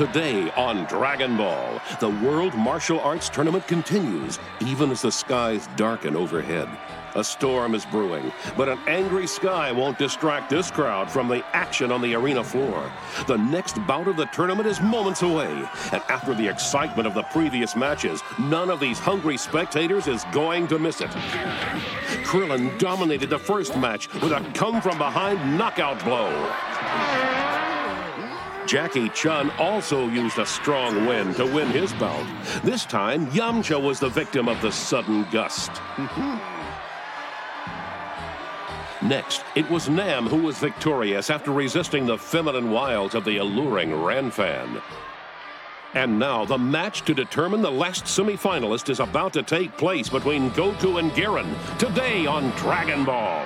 Today on Dragon Ball, the World Martial Arts Tournament continues, even as the skies darken overhead. A storm is brewing, but an angry sky won't distract this crowd from the action on the arena floor. The next bout of the tournament is moments away, and after the excitement of the previous matches, none of these hungry spectators is going to miss it. Krillin dominated the first match with a come from behind knockout blow. Jackie Chun also used a strong wind to win his bout. This time, Yamcha was the victim of the sudden gust. Next, it was Nam who was victorious after resisting the feminine wiles of the alluring Ranfan. And now, the match to determine the last semifinalist is about to take place between Goku and Garen today on Dragon Ball.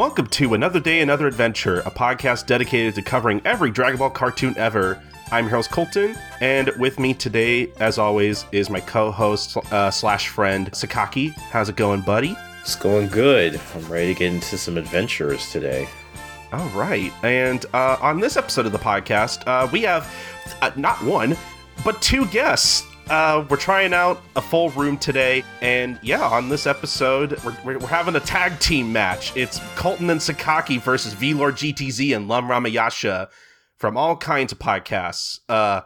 Welcome to Another Day, Another Adventure, a podcast dedicated to covering every Dragon Ball cartoon ever. I'm your host Colton, and with me today, as always, is my co-host uh, slash friend Sakaki. How's it going, buddy? It's going good. I'm ready to get into some adventures today. All right, and uh, on this episode of the podcast, uh, we have uh, not one, but two guests. Uh, we're trying out a full room today, and yeah, on this episode, we're, we're, we're having a tag team match. It's Colton and Sakaki versus V Lord GTZ and Lum Ramayasha from all kinds of podcasts. Uh,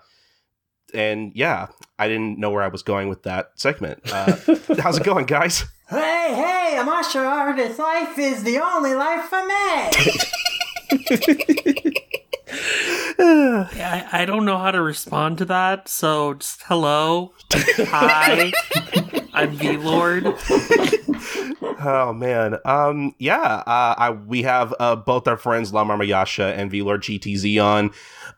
and yeah, I didn't know where I was going with that segment. Uh, how's it going, guys? Hey, hey, I'm a martial artist life is the only life for me. I, I don't know how to respond to that, so just hello. Hi. I'm V Lord. Oh man, um, yeah, uh, I we have uh, both our friends Lum Ramayasha and V Lord GTZ on.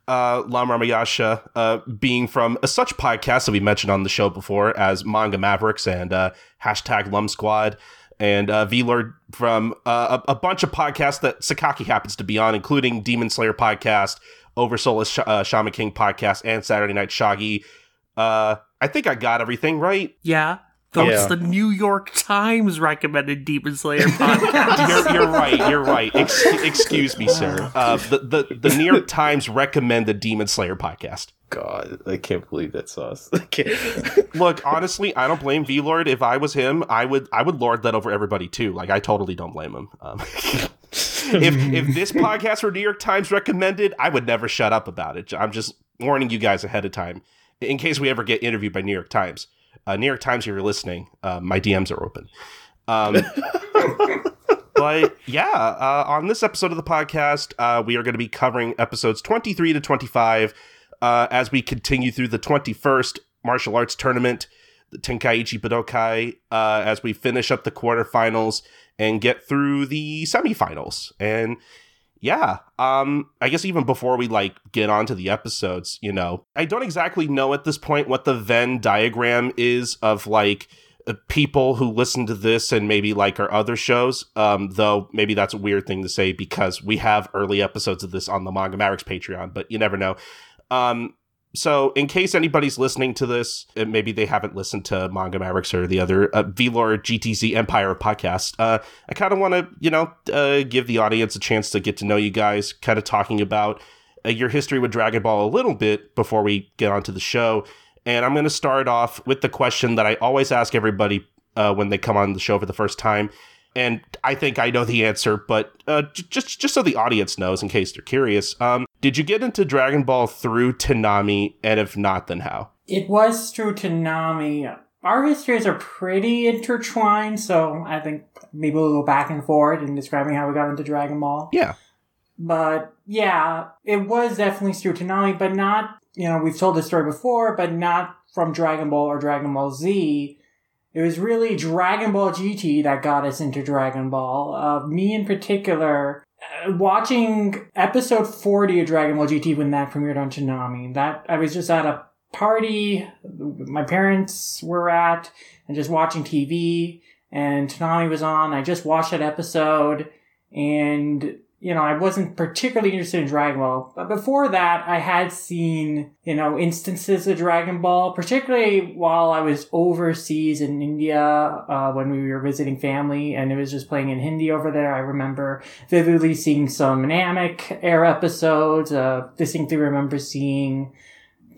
Uh, Lum Ramayasha, uh, being from uh, such podcasts that we mentioned on the show before as Manga Mavericks and uh, hashtag Lum Squad, and uh, V Lord from uh, a, a bunch of podcasts that Sakaki happens to be on, including Demon Slayer podcast, Oversoul is Sh- uh, Shaman King podcast, and Saturday Night Shaggy. Uh, I think I got everything right. Yeah. That's Yeah. the New York Times recommended Demon Slayer podcast. you're, you're right. You're right. Ex- excuse me, sir. Uh, the, the the New York Times recommend the Demon Slayer podcast. God, I can't believe that's us. Look, honestly, I don't blame V Lord. If I was him, I would I would lord that over everybody too. Like I totally don't blame him. Um, if if this podcast were New York Times recommended, I would never shut up about it. I'm just warning you guys ahead of time in case we ever get interviewed by New York Times. Uh, New York Times, if you're listening, uh, my DMs are open. Um, but yeah, uh, on this episode of the podcast, uh, we are going to be covering episodes 23 to 25 uh, as we continue through the 21st martial arts tournament, the Tenkaichi Budokai, uh, as we finish up the quarterfinals and get through the semifinals. And yeah, um, I guess even before we like get onto the episodes, you know, I don't exactly know at this point what the Venn diagram is of like uh, people who listen to this and maybe like our other shows. Um, though maybe that's a weird thing to say because we have early episodes of this on the Manga Mavericks Patreon, but you never know. Um, so in case anybody's listening to this, maybe they haven't listened to Manga Mavericks or the other uh, V Lord GTZ Empire podcast, uh, I kind of want to, you know, uh, give the audience a chance to get to know you guys, kind of talking about uh, your history with Dragon Ball a little bit before we get onto the show. And I'm going to start off with the question that I always ask everybody uh, when they come on the show for the first time. And I think I know the answer, but uh, j- just just so the audience knows, in case they're curious, um, did you get into Dragon Ball through Toonami? And if not, then how? it was through Toonami. Our histories are pretty intertwined, so I think maybe we'll go back and forth in describing how we got into Dragon Ball. Yeah. But yeah, it was definitely through Toonami, but not, you know, we've told this story before, but not from Dragon Ball or Dragon Ball Z. It was really Dragon Ball GT that got us into Dragon Ball. Uh, me in particular, uh, watching episode 40 of Dragon Ball GT when that premiered on Toonami. That I was just at a party my parents were at and just watching TV and Toonami was on. I just watched that episode and you know, I wasn't particularly interested in Dragon Ball. But before that, I had seen, you know, instances of Dragon Ball, particularly while I was overseas in India uh, when we were visiting family and it was just playing in Hindi over there. I remember vividly seeing some Namek era episodes. Uh, distinctly remember seeing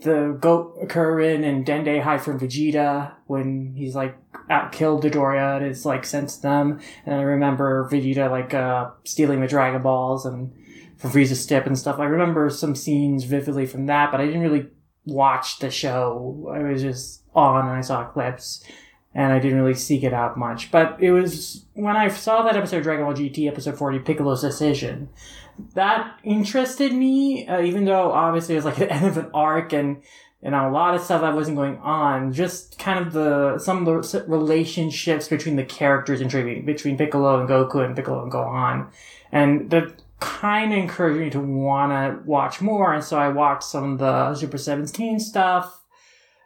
the goat Kuririn and Dende hide from Vegeta when he's like at, killed Dodoria and it's like sent to them. And I remember Vegeta like uh, stealing the Dragon Balls and from Frieza's step and stuff. I remember some scenes vividly from that, but I didn't really watch the show. I was just on and I saw clips and I didn't really seek it out much. But it was when I saw that episode Dragon Ball GT, episode 40, Piccolo's Decision, that interested me, uh, even though obviously it was like the end of an arc and know a lot of stuff that wasn't going on. Just kind of the some of the relationships between the characters intriguing between Piccolo and Goku and Piccolo and Gohan, and that kind of encouraged me to want to watch more. And so I watched some of the Super 17 stuff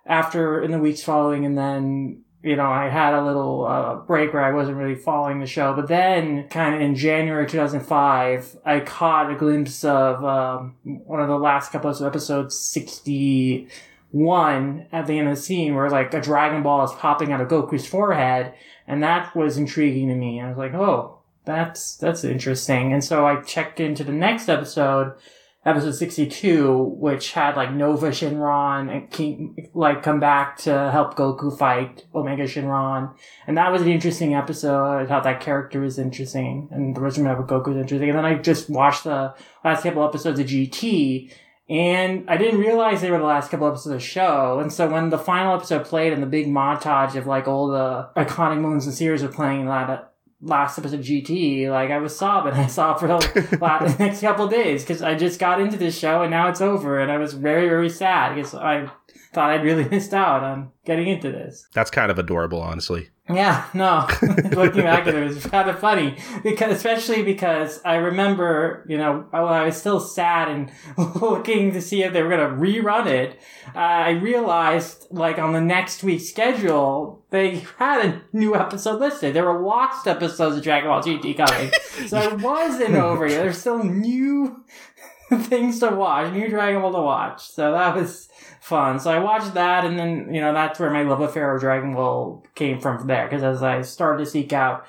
after in the weeks following, and then you know, I had a little uh, break where I wasn't really following the show. But then, kind of in January 2005, I caught a glimpse of um, one of the last couple of episodes, 61, at the end of the scene where like a Dragon Ball is popping out of Goku's forehead. And that was intriguing to me. I was like, oh, that's, that's interesting. And so I checked into the next episode episode 62, which had like Nova Shenron and King, like come back to help Goku fight Omega Shenron. And that was an interesting episode. I thought that character was interesting and the original of Goku was interesting. And then I just watched the last couple episodes of GT and I didn't realize they were the last couple episodes of the show. And so when the final episode played and the big montage of like all the iconic moments in series were playing that last episode of GT, like I was sobbing. I saw for the next couple days because I just got into this show and now it's over, and I was very very sad because I thought I'd really missed out on getting into this. That's kind of adorable, honestly. Yeah, no. Looking back at it, it was kind of funny because, especially because I remember, you know, while I was still sad and looking to see if they were going to rerun it, uh, I realized, like, on the next week's schedule, they had a new episode listed. There were lost episodes of Dragon Ball GT coming, so it wasn't over yet. There's still new things to watch, new Dragon Ball to watch. So that was fun. So I watched that, and then you know that's where my love affair of Dragon Ball came from there. Because as I started to seek out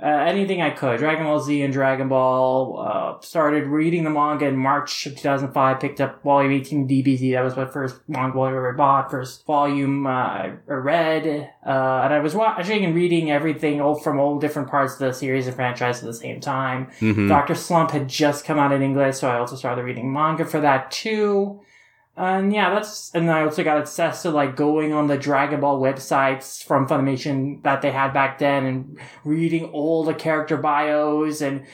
uh, anything I could, Dragon Ball Z and Dragon Ball, uh, started reading the manga in March of 2005. Picked up volume 18 DBZ. That was my first manga I ever bought. First volume uh, I read, uh, and I was watching and reading everything all from all different parts of the series and franchise at the same time. Mhm. Doctor Slump had just come out in English, so I also started reading manga for that too. And yeah, that's and I also got obsessed with like going on the Dragon Ball websites from Funimation that they had back then and reading all the character bios and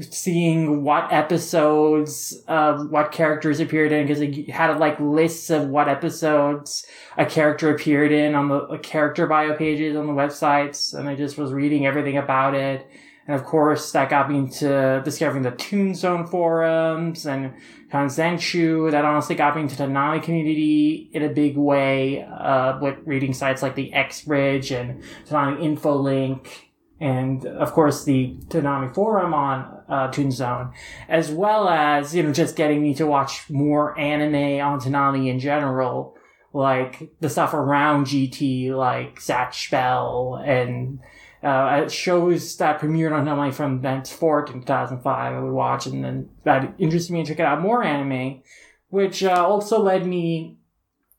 seeing what episodes uh, what characters appeared in because they had like lists of what episodes a character appeared in on the uh, character bio pages on the websites and I just was reading everything about it. And of course, that got me into discovering the Toon Zone forums and Kanzenshu. That honestly got me into the Nami community in a big way, uh, with reading sites like the X Bridge and Toonami InfoLink. And of course, the Toonami forum on uh, Toon Zone, as well as, you know, just getting me to watch more anime on Toonami in general, like the stuff around GT, like Zatch Bell and uh, shows that premiered on Nami from thenceforth in 2005. I would watch, and then that interested me in checking out more anime, which uh, also led me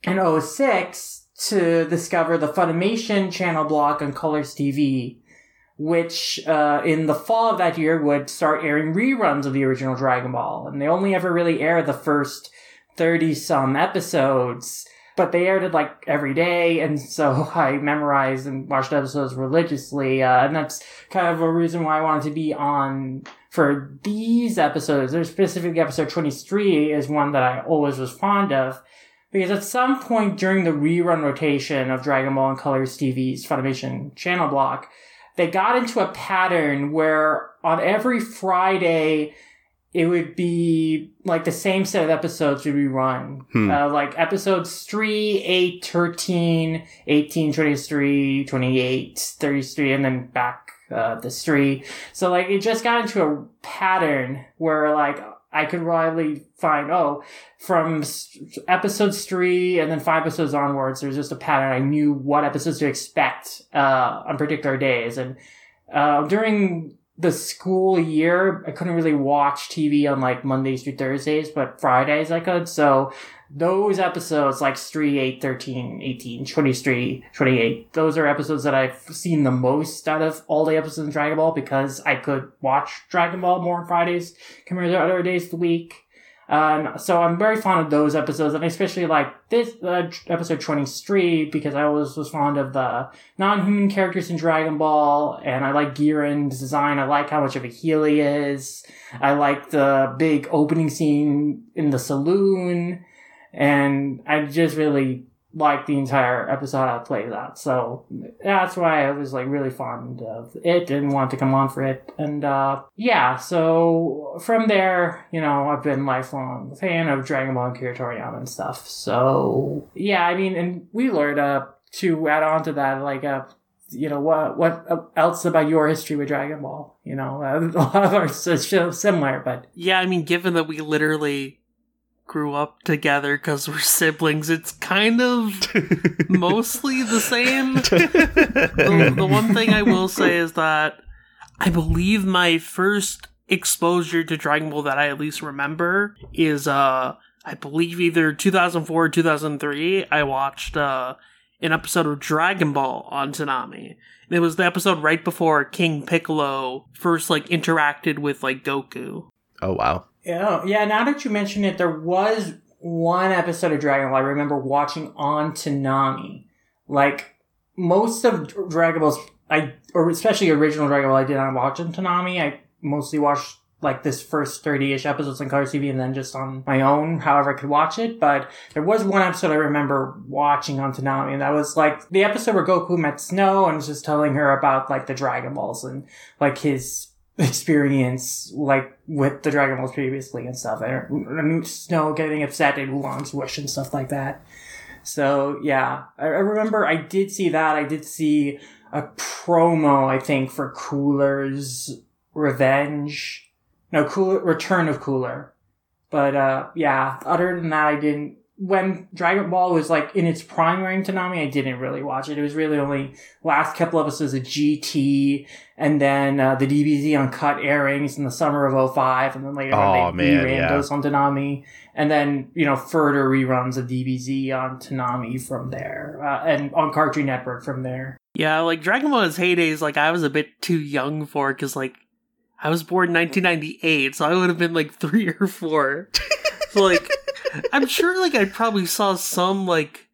in 06 to discover the Funimation channel block on Colors TV, which uh, in the fall of that year would start airing reruns of the original Dragon Ball, and they only ever really aired the first 30 some episodes but they aired it like every day, and so I memorized and watched episodes religiously, uh, and that's kind of a reason why I wanted to be on for these episodes. There's specifically episode 23 is one that I always was fond of, because at some point during the rerun rotation of Dragon Ball and Colors TV's Funimation channel block, they got into a pattern where on every Friday, it would be like the same set of episodes would be run. Hmm. Uh, like episodes 3, 8, 13, 18, 23, 28, 33, and then back uh, the street. So like it just got into a pattern where like I could probably find oh from episodes three and then five episodes onwards. There's just a pattern. I knew what episodes to expect uh, on particular days, and uh, during the school year, I couldn't really watch TV on like Mondays through Thursdays, but Fridays I could. So those episodes like 3, 8, 13, 18, 23, 28, those are episodes that I've seen the most out of all the episodes of Dragon Ball because I could watch Dragon Ball more on Fridays compared to other days of the week. Um, so I'm very fond of those episodes, and especially like this uh, episode 23 because I always was fond of the non-human characters in Dragon Ball, and I like Giran's design. I like how much of a heel he is. I like the big opening scene in the saloon, and I just really like the entire episode how it plays out. So that's why I was like really fond of it and want to come on for it. And uh yeah, so from there, you know, I've been lifelong fan of Dragon Ball and Kira and stuff. So yeah, I mean, and we learned uh to add on to that, like uh you know what what else about your history with Dragon Ball? You know, a lot of ours is similar, but Yeah, I mean, given that we literally grew up together because we're siblings, it's kind of mostly the same. the, the one thing I will say is that I believe my first exposure to Dragon Ball that I at least remember is uh I believe either 2004 or 2003 I watched uh an episode of Dragon Ball on Toonami. And it was the episode right before King Piccolo first like interacted with like Goku. Oh wow. Yeah, yeah. Now that you mention it, there was one episode of Dragon Ball I remember watching on Toonami. Like most of Dragon Ball's, I or especially original Dragon Ball, I did not watch on Toonami. I mostly watched like this first thirty-ish episodes on Color TV, and then just on my own, however I could watch it. But there was one episode I remember watching on Toonami, and that was like the episode where Goku met Snow and was just telling her about like the Dragon Balls and like his experience like with the Dragon Balls previously and stuff. And Snow getting upset at Oolong's wish and stuff like that. So yeah, I, I remember I did see that. I did see a promo, I think, for Cooler's Revenge. No, Cooler Return of Cooler. But uh yeah, other than that I didn't when Dragon Ball was like in its prime wearing Toonami, I didn't really watch it. It was really only last couple episodes of GT and then uh, the DBZ uncut airings in the summer of 05 and then later Oh, on they man, reran yeah. those on Toonami and then, you know, further reruns of DBZ on Toonami from there uh, and on Cartoon Network from there. Yeah, like Dragon Ball's heydays, like I was a bit too young for because like I was born in 1998, so I would have been like three or four. so like I'm sure like I probably saw some like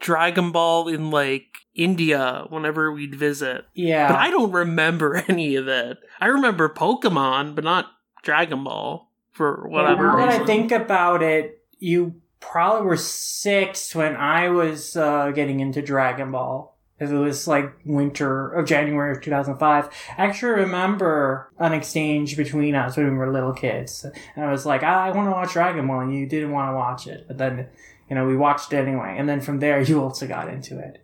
Dragon Ball in like India whenever we'd visit, Yeah. but I don't remember any of it. I remember Pokemon, but not Dragon Ball for whatever now that reason. I think about it, you probably were six when I was uh, getting into Dragon Ball. If it was like winter of January of 2005. I actually remember an exchange between us when we were little kids. And I was like, ah, I want to watch Dragon Ball, and you didn't want to watch it. But then, you know, we watched it anyway. And then from there, you also got into it.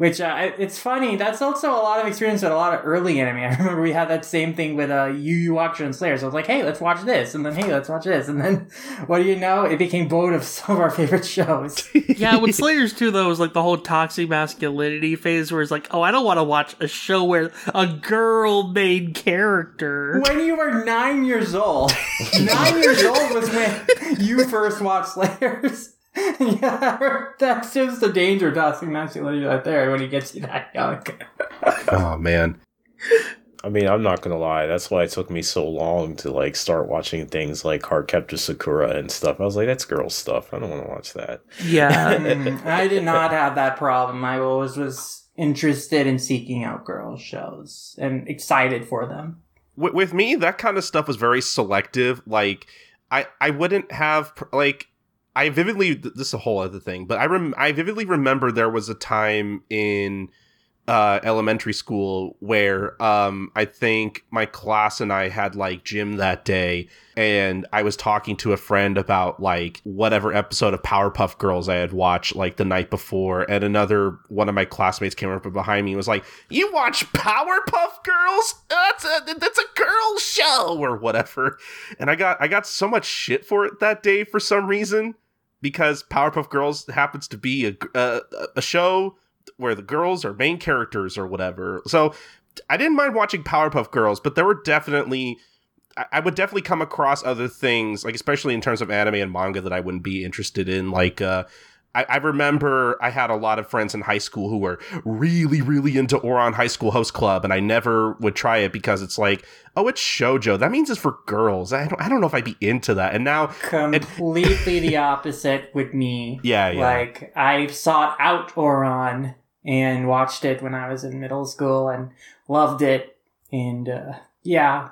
Which uh, it's funny. That's also a lot of experience with a lot of early anime. I remember we had that same thing with uh, Yu Yu Hakusho and Slayer. So I was like, "Hey, let's watch this," and then, "Hey, let's watch this," and then, what do you know? It became both of some of our favorite shows. yeah, with Slayers too, though, it was like the whole toxic masculinity phase, where it's like, oh, I don't want to watch a show where a girl made character. when you were nine years old, nine years old was when you first watched Slayers. yeah, that's just the danger of toxic masculinity right there when he gets you that young. Oh man. I mean, I'm not gonna lie. That's why it took me so long to like start watching things like Heart Cardcaptor Sakura and stuff. I was like, that's girl stuff. I don't want to watch that. Yeah, Mm, I did not have that problem. I always was interested in seeking out girl shows and excited for them. with, with me that kind of stuff was very selective like i i wouldn't have like i vividly this is a whole other thing but i rem i vividly remember there was a time in uh, elementary school where um, I think my class and I had like gym that day, and I was talking to a friend about like whatever episode of Powerpuff Girls I had watched like the night before, and another one of my classmates came up behind me and was like, "You watch Powerpuff Girls? That's a that's a girl show or whatever." And I got I got so much shit for it that day for some reason because Powerpuff Girls happens to be a a, a show where the girls are main characters or whatever. So I didn't mind watching Powerpuff Girls, but there were definitely I, would definitely come across other things, like especially in terms of anime and manga that I wouldn't be interested in. Like uh I, I remember I had a lot of friends in high school who were really, really into Ouran High School Host Club, and I never would try it because it's like, oh, it's shojo. That means it's for girls. I don't, I don't know if I'd be into that. And now, completely the opposite with me. Yeah, yeah. Like I sought out Ouran and watched it when I was in middle school and loved it. And uh, yeah,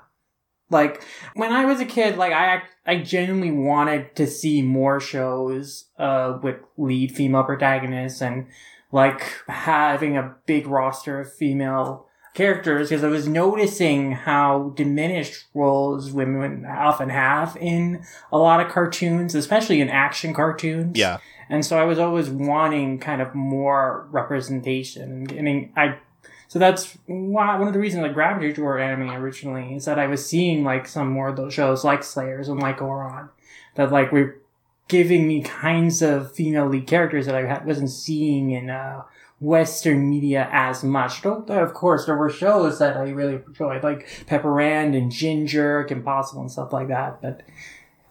like when I was a kid, like I I genuinely wanted to see more shows uh, with lead female protagonists and like having a big roster of female characters because I was noticing how diminished roles women often have in a lot of cartoons, especially in action cartoons. Yeah. And so I was always wanting kind of more representation. I mean, I so that's why one of the reasons I gravitated toward anime originally is that I was seeing like some more of those shows like Slayers and like Ouran that like were giving me kinds of female lead characters that I wasn't seeing in uh, Western media as much. Of course, there were shows that I really enjoyed, like Pepper Ann and Ginger, Impossible, and stuff like that. But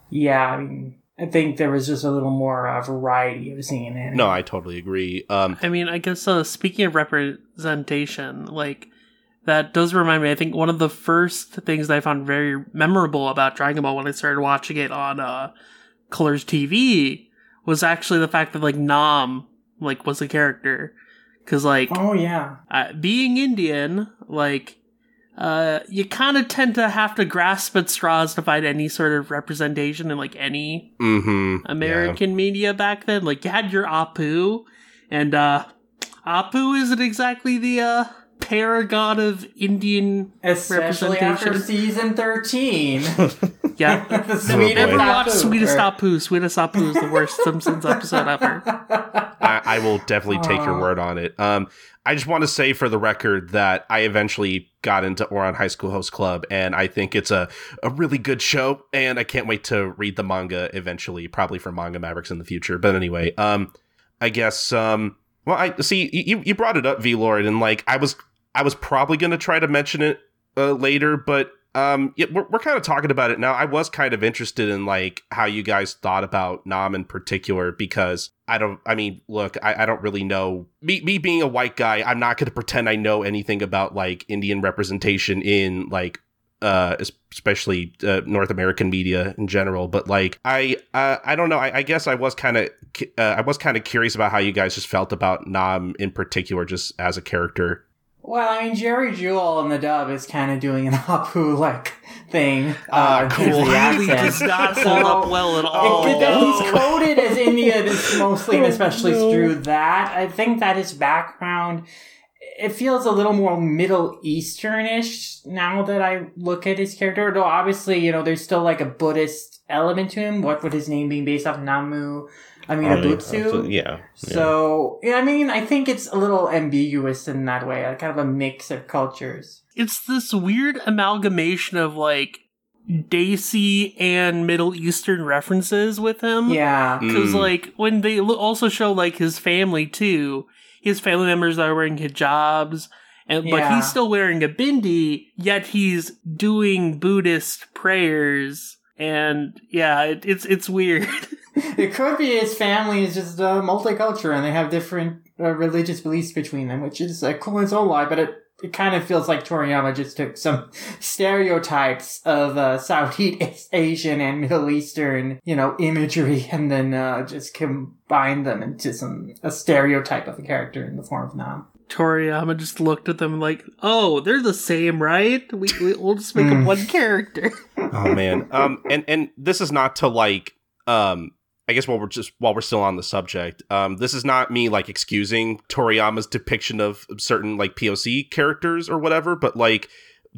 yeah, I mean, I think there was just a little more uh, variety of seeing it. No, I totally agree. Um, I mean, I guess uh, speaking of representation, like that does remind me. I think one of the first things that I found very memorable about Dragon Ball when I started watching it on uh, Colors TV was actually the fact that like Nam like was a character because like oh yeah, uh, being Indian, like uh, you kind of tend to have to grasp at straws to find any sort of representation in like any mm-hmm, American yeah. media back then. Like you had your Apu, and uh, Apu isn't exactly the uh, paragon of Indian especially after season thirteen. yeah, the sweetest Never watched Sweetest Apu. Sweetest Apu is the worst Simpsons episode ever. I, I, will definitely take your word on it. Um, I just want to say for the record that I eventually got into Ouran High School Host Club, and I think it's a, a really good show, and I can't wait to read the manga eventually, probably for Manga Mavericks in the future. But anyway, um, I guess um, well, I see you you brought it up, V Lord, and like I was I was probably going to try to mention it uh, later, but um, yeah, we're, we're kind of talking about it now. I was kind of interested in like how you guys thought about Nam in particular because I don't. I mean, look, I, I don't really know. Me, me being a white guy, I'm not going to pretend I know anything about like Indian representation in like uh especially uh, north american media in general but like i uh, i don't know i, I guess i was kind of uh, i was kind of curious about how you guys just felt about nam in particular just as a character well, I mean, Jerry Jewell in the dub is kind of doing an Apu like thing. Ah, uh, cool. Really does not hold up well at all. It, he's coded as Indian mostly, and especially through that. I think that his background it feels a little more Middle Easternish now that I look at his character. Though obviously, you know, there's still like a Buddhist element to him. What with his name being based off Namu I mean, a Butsu. Yeah, yeah. So, yeah, I mean, I think it's a little ambiguous in that way, like kind of a mix of cultures. It's this weird amalgamation of like Desi and Middle Eastern references with him. Yeah. Because, Mm. like, when they also show, like, his family, too, his family members are wearing hijabs, and, but Yeah. he's still wearing a bindi, yet he's doing Buddhist prayers. And, yeah, it, it's, it's weird. It could be his family is just uh, multicultural and they have different uh, religious beliefs between them, which is uh, cool in its own right, but it, it kind of feels like Toriyama just took some stereotypes of uh, Southeast Asian and Middle Eastern, you know, imagery and then uh, just combined them into some a stereotype of a character in the form of Nam. Toriyama just looked at them like, oh, they're the same, right? We, we, we'll just make them one character. oh man um and and this is not to like um I guess while we're just while we're still on the subject, um, this is not me like excusing Toriyama's depiction of certain like POC characters or whatever, but like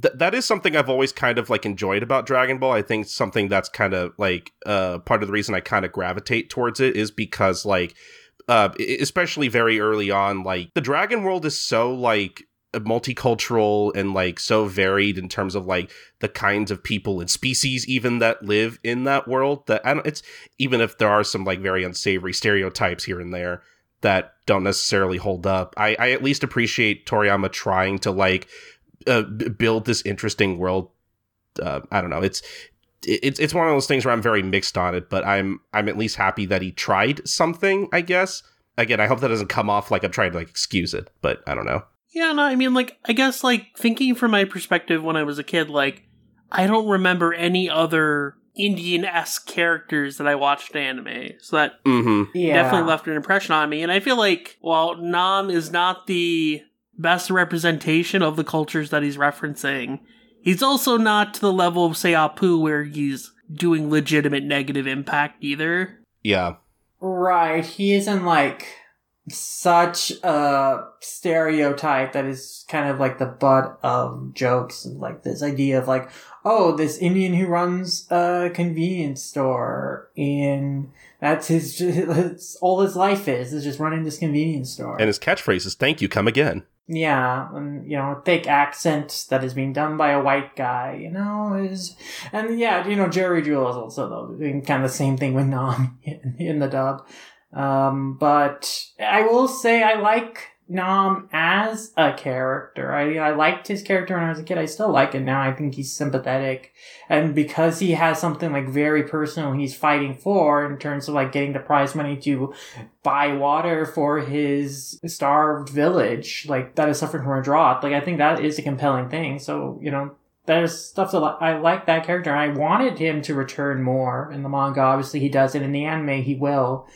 th- that is something I've always kind of like enjoyed about Dragon Ball. I think something that's kind of like uh, part of the reason I kind of gravitate towards it is because like uh, especially very early on, like the Dragon World is so like multicultural and like so varied in terms of like the kinds of people and species even that live in that world that I don't, it's even if there are some like very unsavory stereotypes here and there that don't necessarily hold up i, I at least appreciate toriyama trying to like uh, build this interesting world uh, i don't know it's it's it's one of those things where i'm very mixed on it but i'm i'm at least happy that he tried something i guess. Again i hope that doesn't come off like i'm trying to like excuse it but i don't know yeah, no, I mean, like, I guess, like, thinking from my perspective when I was a kid, like, I don't remember any other Indian esque characters that I watched anime. So that mm-hmm. Yeah. definitely left an impression on me. And I feel like, while Nam is not the best representation of the cultures that he's referencing, he's also not to the level of, say, Apu, where he's doing legitimate negative impact either. Yeah. Right. He isn't like such a stereotype that is kind of like the butt of jokes and like this idea of like oh this indian who runs a convenience store and that's his that's all his life is is just running this convenience store And his catchphrase is "Thank you, come again." yeah, and you know, thick accent that is being done by a white guy, you know, is and yeah, you know, Jerry Jewell is also though doing kind of the same thing with Nam in, in the dub. Um, but I will say I like Nam as a character. I I liked his character when I was a kid. I still like it now. I think he's sympathetic, and because he has something like very personal he's fighting for in terms of like getting the prize money to buy water for his starved village, like that is suffering from a drought. Like I think that is a compelling thing. So you know. There's stuff that I like that character. I wanted him to return more in the manga. Obviously, he does it in the anime. He will.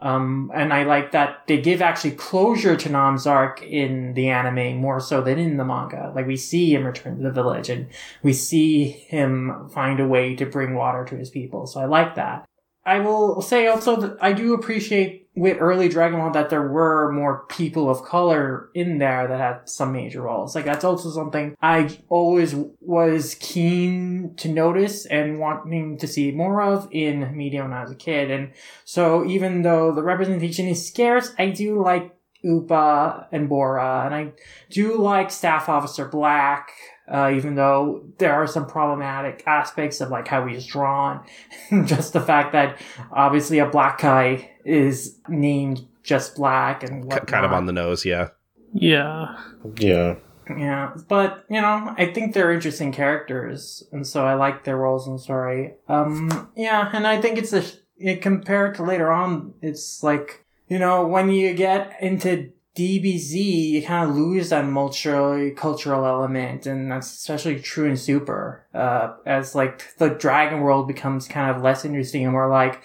Um, and I like that they give actually closure to Nam's arc in the anime more so than in the manga. Like we see him return to the village and we see him find a way to bring water to his people. So I like that. I will say also that I do appreciate with early Dragon Ball that there were more people of color in there that had some major roles. Like that's also something I always was keen to notice and wanting to see more of in media when I was a kid. And so even though the representation is scarce, I do like Upa and Bora, and I do like Staff Officer Black. Uh, even though there are some problematic aspects of like how he's drawn, just the fact that obviously a black guy is named just black and whatnot. kind of on the nose, yeah. Yeah. Yeah. Yeah, but you know, I think they're interesting characters, and so I like their roles in the story. Um, yeah, and I think it's a it, compared to later on, it's like you know when you get into DBZ, you kind of lose that multi cultural element, and that's especially true in Super. Uh, as like the Dragon World becomes kind of less interesting, and we're like.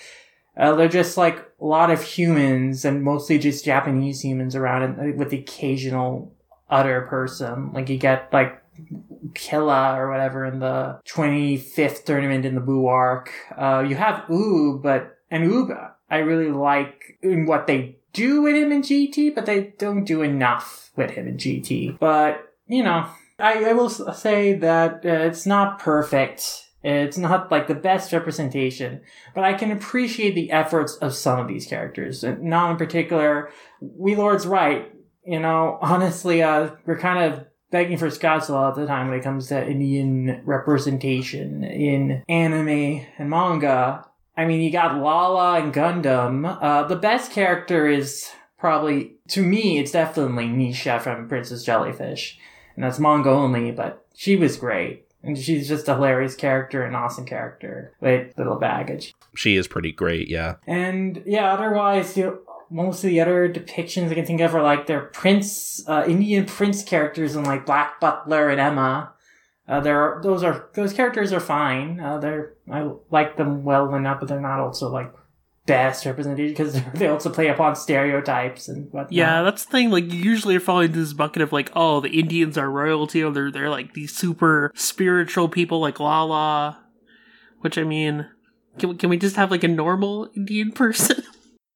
Uh, they're just like a lot of humans and mostly just Japanese humans around and with the occasional other person. Like you get like Killa or whatever in the 25th tournament in the Boo arc. Uh, you have Oob, but, and Oob, I really like what they do with him in GT, but they don't do enough with him in GT. But, you know, I, I will say that uh, it's not perfect. It's not like the best representation, but I can appreciate the efforts of some of these characters. Now in particular, V Lord's right you know, honestly, uh, we're kind of begging for Godzilla at the time when it comes to Indian representation in anime and manga. I mean, you got Lala and Gundam. Uh, the best character is probably, to me, it's definitely Nisha from Princess Jellyfish. And that's manga only, but she was great. And she's just a hilarious character, an awesome character with little baggage. She is pretty great, yeah. And yeah, otherwise, you know, most of the other depictions I can think of are like their prince, uh, Indian prince characters and like Black Butler and Emma. Uh, there are those are those characters are fine. Uh, they're I like them well enough, but they're not also like best representation because they also play upon stereotypes and whatnot. Yeah, that's the thing. Like, you usually are falling into this bucket of like, oh, the Indians are royalty, or they're they're like these super spiritual people like Lala, which I mean, Can we, can we just have like a normal Indian person?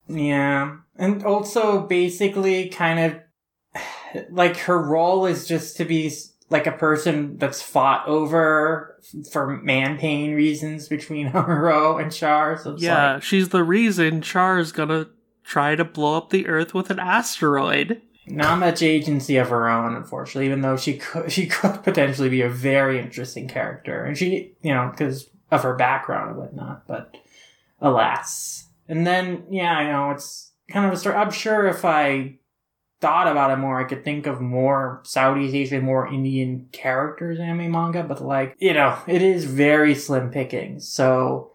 Yeah. And also basically kind of like her role is just to be like a person that's fought over for man pain reasons between Amuro and Char. So it's yeah, like, she's the reason Char's gonna try to blow up the Earth with an asteroid. not much agency of her own, unfortunately, even though she could, she could potentially be a very interesting character. And she, you know, because of her background and whatnot, but alas. And then, yeah, I know, it's kind of a story. I'm sure if I thought about it more, I could think of more Southeast Asian, more Indian characters in anime manga, but like, you know, it is very slim pickings. So,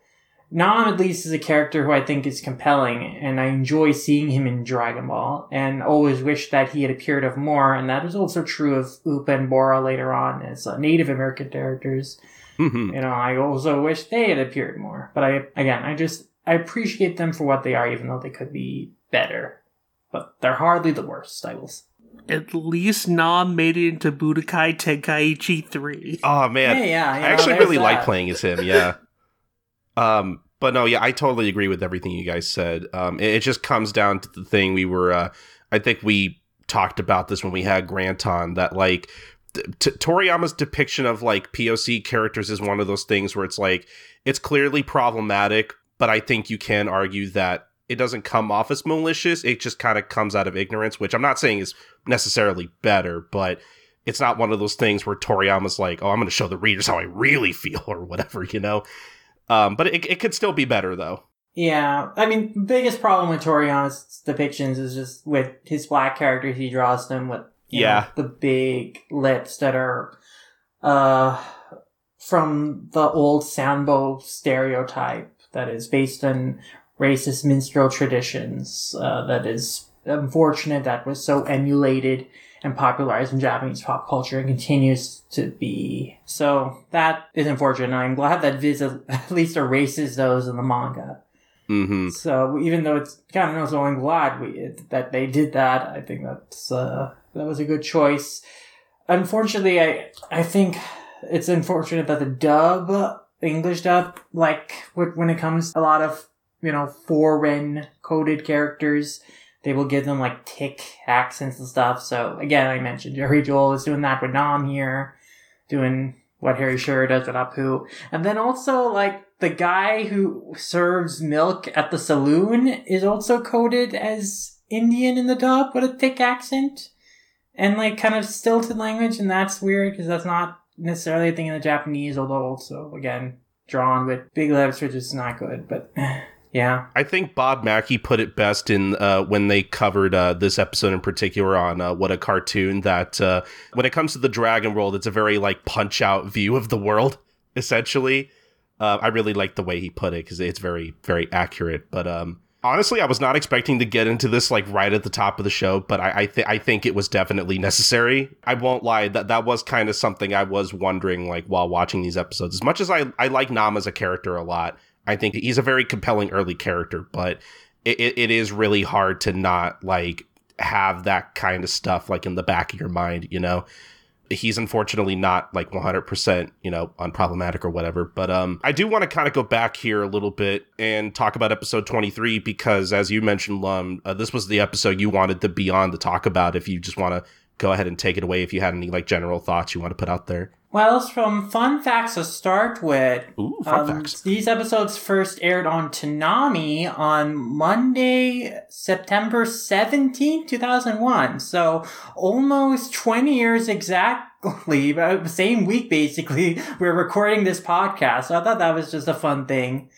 Nam at least is a character who I think is compelling, and I enjoy seeing him in Dragon Ball, and always wish that he had appeared of more, and that is also true of Upa and Bora later on as uh, Native American characters. Mhm. You know, I also wish they had appeared more, but I, again, I just, I appreciate them for what they are, even though they could be better. But they're hardly the worst, I will say. At least Nam made it into Budokai Tenkaichi 3. Oh man, Yeah, yeah, you I actually there's really like playing as him. Yeah. um, but no, yeah, I totally agree with everything you guys said. Um, it, it just comes down to the thing we were. Uh, I think we talked about this when we had Grant on that like. T- t- Toriyama's depiction of like POC characters is one of those things where it's like it's clearly problematic, but I think you can argue that it doesn't come off as malicious. It just kind of comes out of ignorance, which I'm not saying is necessarily better, but it's not one of those things where Toriyama's like, "Oh, I'm going to show the readers how I really feel" or whatever, you know. Um, but it, it could still be better though. Yeah, I mean, biggest problem with Toriyama's depictions is just with his black characters. He draws them with you know, Yeah. the big lips that are uh from the old Sambo stereotype that is based on racist minstrel traditions. Uh, that is unfortunate. That was so emulated and popularized in Japanese pop culture and continues to be. So that is unfortunate. I'm glad that Viz at least erases those in the manga. hmm So even though it's kind of no, so I'm glad we that they did that. I think that's uh, that was a good choice. Unfortunately, I I think it's unfortunate that the dub English dub, like wh- when it comes a lot of you know foreign coded characters, they will give them like tick accents and stuff. So again, I mentioned Jerry Jewell is doing that with Nam here, doing what Harry Shearer does with Apu. And then also, like, the guy who serves milk at the saloon is also coded as Indian in the dub with a thick accent and, like, kind of stilted language. And that's weird because that's not necessarily a thing in the Japanese, although also, again, drawn with big lips, which is not good. But yeah. I think Bob Mackey put it best in uh, when they covered uh, this episode in particular on uh, what a cartoon that uh, when it comes to the Dragon World, it's a very like punch out view of the world. Essentially, uh, I really like the way he put it because it's very very accurate. But um, honestly, I was not expecting to get into this like right at the top of the show, but I I, th- I think it was definitely necessary. I won't lie that that was kind of something I was wondering like while watching these episodes. As much as I I like Nam as a character a lot. I think he's a very compelling early character, but it, it, is really hard to not like have that kind of stuff like in the back of your mind, you know. He's unfortunately not like 100%, you know, unproblematic or whatever. But um I do want to kind of go back here a little bit and talk about episode 23 because as you mentioned, Lum, uh, this was the episode you wanted the Beyond to talk about if you just want to go ahead and take it away if you had any like general thoughts you want to put out there. Well, from fun facts to start with, Ooh, fun um, facts. These episodes first aired on Toonami on Monday, September 17, 2001. So almost 20 years exactly, same week basically, we're recording this podcast. So I thought that was just a fun thing.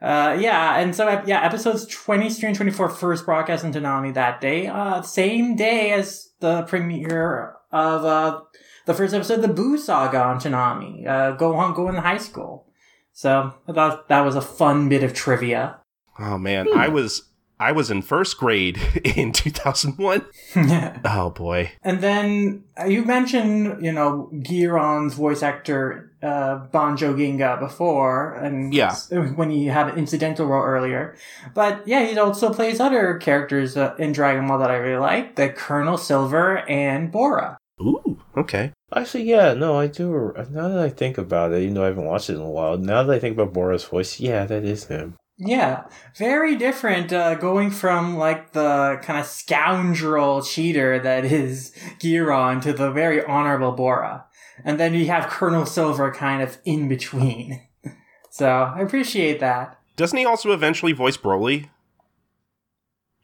Uh, yeah, and so, yeah, episodes 23 and 24 first broadcast on Toonami that day. Uh, same day as the premiere of, uh, the first episode of the Boo Saga on Toonami. Uh, on going to high school. So I thought that was a fun bit of trivia. Oh man, I was I was in first grade in 2001. Oh boy. and then uh, you mentioned, you know, Giron's voice actor, uh, Banjo Ginga before, and Yeah. when he had an incidental role earlier. But yeah, he also plays other characters uh, in Dragon Ball that I really like, the Colonel Silver and Bora. Ooh, okay. Actually, yeah, no, I do. Now that I think about it, even though I haven't watched it in a while, now that I think about Bora's voice, yeah, that is him. Yeah, very different. Uh, going from like the kind of scoundrel cheater that is Giron to the very honorable Bora, and then you have Colonel Silver kind of in between. So I appreciate that. Doesn't he also eventually voice Broly?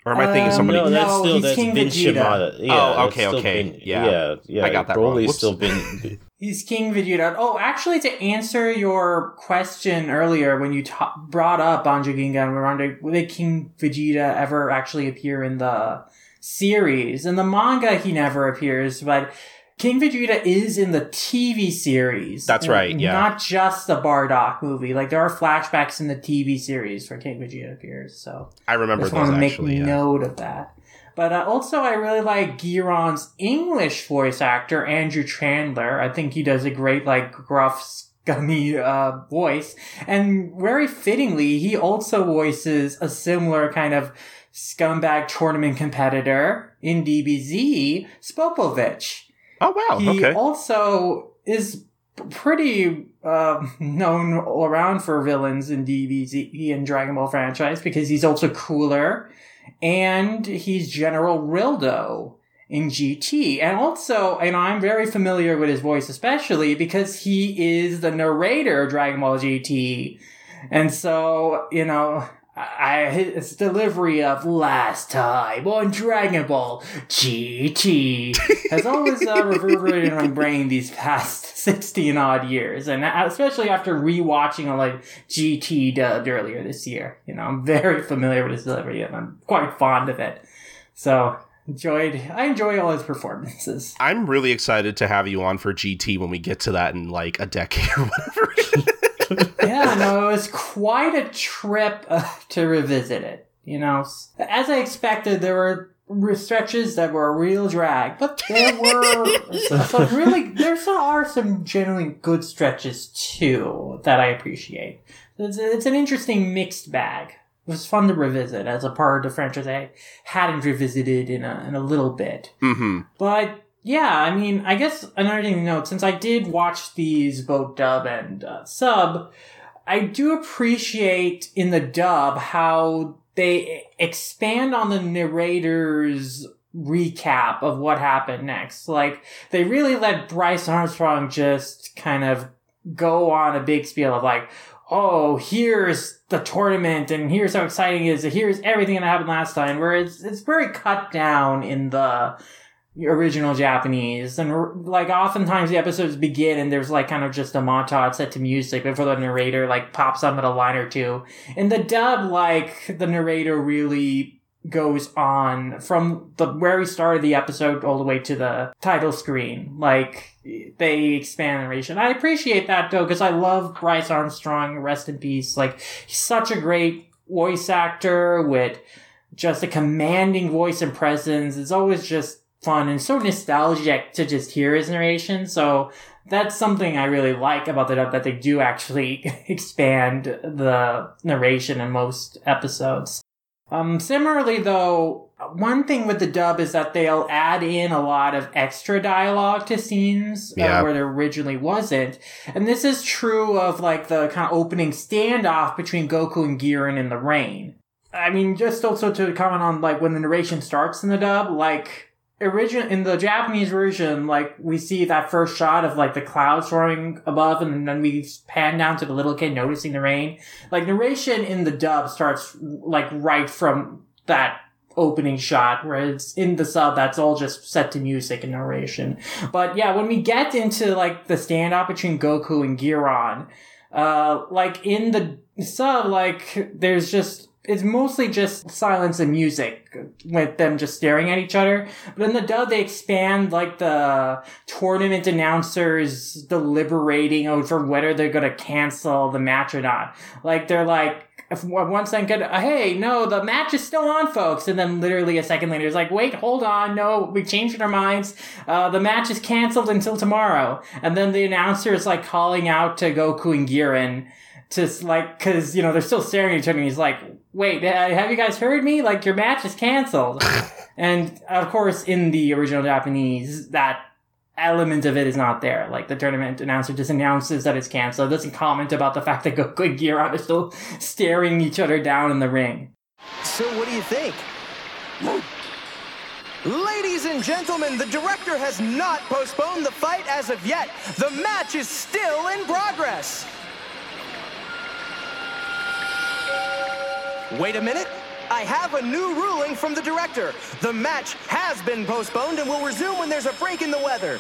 Or am I thinking Um, somebody? No, that's No, still he's that's King Vin Vegeta. Shimada. Yeah, Oh, okay, okay, Vin- yeah. yeah, yeah. I got that wrong. Broly's Whoops. still been. He's King Vegeta. Oh, actually, to answer your question earlier when you ta- brought up Banjo Ginga, we were wondering, did King Vegeta ever actually appear in the series? In the manga, he never appears, but King Vegeta is in the TV series. That's right, yeah. Not just the Bardock movie. Like, there are flashbacks in the TV series where King Vegeta appears, so. I remember just want to make actually. Yeah. note of that. But uh, also, I really like Giron's English voice actor, Andrew Chandler. I think he does a great, like, gruff, scummy uh, voice. And very fittingly, he also voices a similar kind of scumbag tournament competitor in DBZ, Spopovich. Oh wow. He okay. also is pretty uh, known all around for villains in DBZ and Dragon Ball franchise because he's also Cooler, and he's General Rildo in GT, and also, you know, I'm very familiar with his voice, especially because he is the narrator of Dragon Ball GT, and so you know. I, his delivery of last time on Dragon Ball GT has always uh, reverberated in my brain these past 16 odd years. And especially after rewatching like GT dubbed earlier this year. You know, I'm very familiar with his delivery and I'm quite fond of it. So enjoyed, I enjoy all his performances. I'm really excited to have you on for GT when we get to that in like a decade or whatever. no, it was quite a trip uh, to revisit it. You know, as I expected, there were stretches that were a real drag, but there were some really there are some generally good stretches too that I appreciate. It's, it's an interesting mixed bag. It was fun to revisit as a part of the franchise I hadn't revisited in a in a little bit. hmm But yeah, I mean, I guess another thing to note, since I did watch these both dub and uh, sub, I do appreciate in the dub how they expand on the narrator's recap of what happened next. Like, they really let Brice Armstrong just kind of go on a big spiel of like, oh, here's the tournament and here's how exciting it is. Here's everything that happened last time. Where it's, it's very cut down in the original Japanese. And like oftentimes the episodes begin and there's like kind of just a montage set to music before the narrator like pops up at a line or two. In the dub, like the narrator really goes on from the where we started the episode all the way to the title screen. Like they expand the narration. I appreciate that though because I love Brice Armstrong. Rest in peace. Like he's such a great voice actor with just a commanding voice and presence. It's always just fun and so nostalgic to just hear his narration. So that's something I really like about the dub that they do actually expand the narration in most episodes. Um, similarly though, one thing with the dub is that they'll add in a lot of extra dialogue to scenes uh, where there originally wasn't. And this is true of like the kind of opening standoff between Goku and Giran in the rain. I mean, just also to comment on like when the narration starts in the dub, like origin in the Japanese version, like we see that first shot of like the clouds soaring above, and then we pan down to the little kid noticing the rain. Like narration in the dub starts like right from that opening shot, whereas in the sub that's all just set to music and narration. But yeah, when we get into like the standoff between Goku and Giran, uh, like in the sub, like there's just it's mostly just silence and music with them just staring at each other. But in the dub, they expand like the tournament announcers deliberating over whether they're gonna cancel the match or not. Like they're like. If one second, hey, no, the match is still on, folks. And then literally a second later, it's like, wait, hold on, no, we changed our minds. Uh, the match is canceled until tomorrow. And then the announcer is like calling out to Goku and Giran to like, cause, you know, they're still staring at each other and he's like, wait, uh, have you guys heard me? Like, your match is canceled. and of course, in the original Japanese, that element of it is not there. Like the tournament announcer just announces that it's canceled, doesn't comment about the fact that Goku and Giron are still staring each other down in the ring. So what do you think? Ladies and gentlemen, the director has not postponed the fight as of yet. The match is still in progress. Wait a minute. I have a new ruling from the director. The match has been postponed and will resume when there's a break in the weather.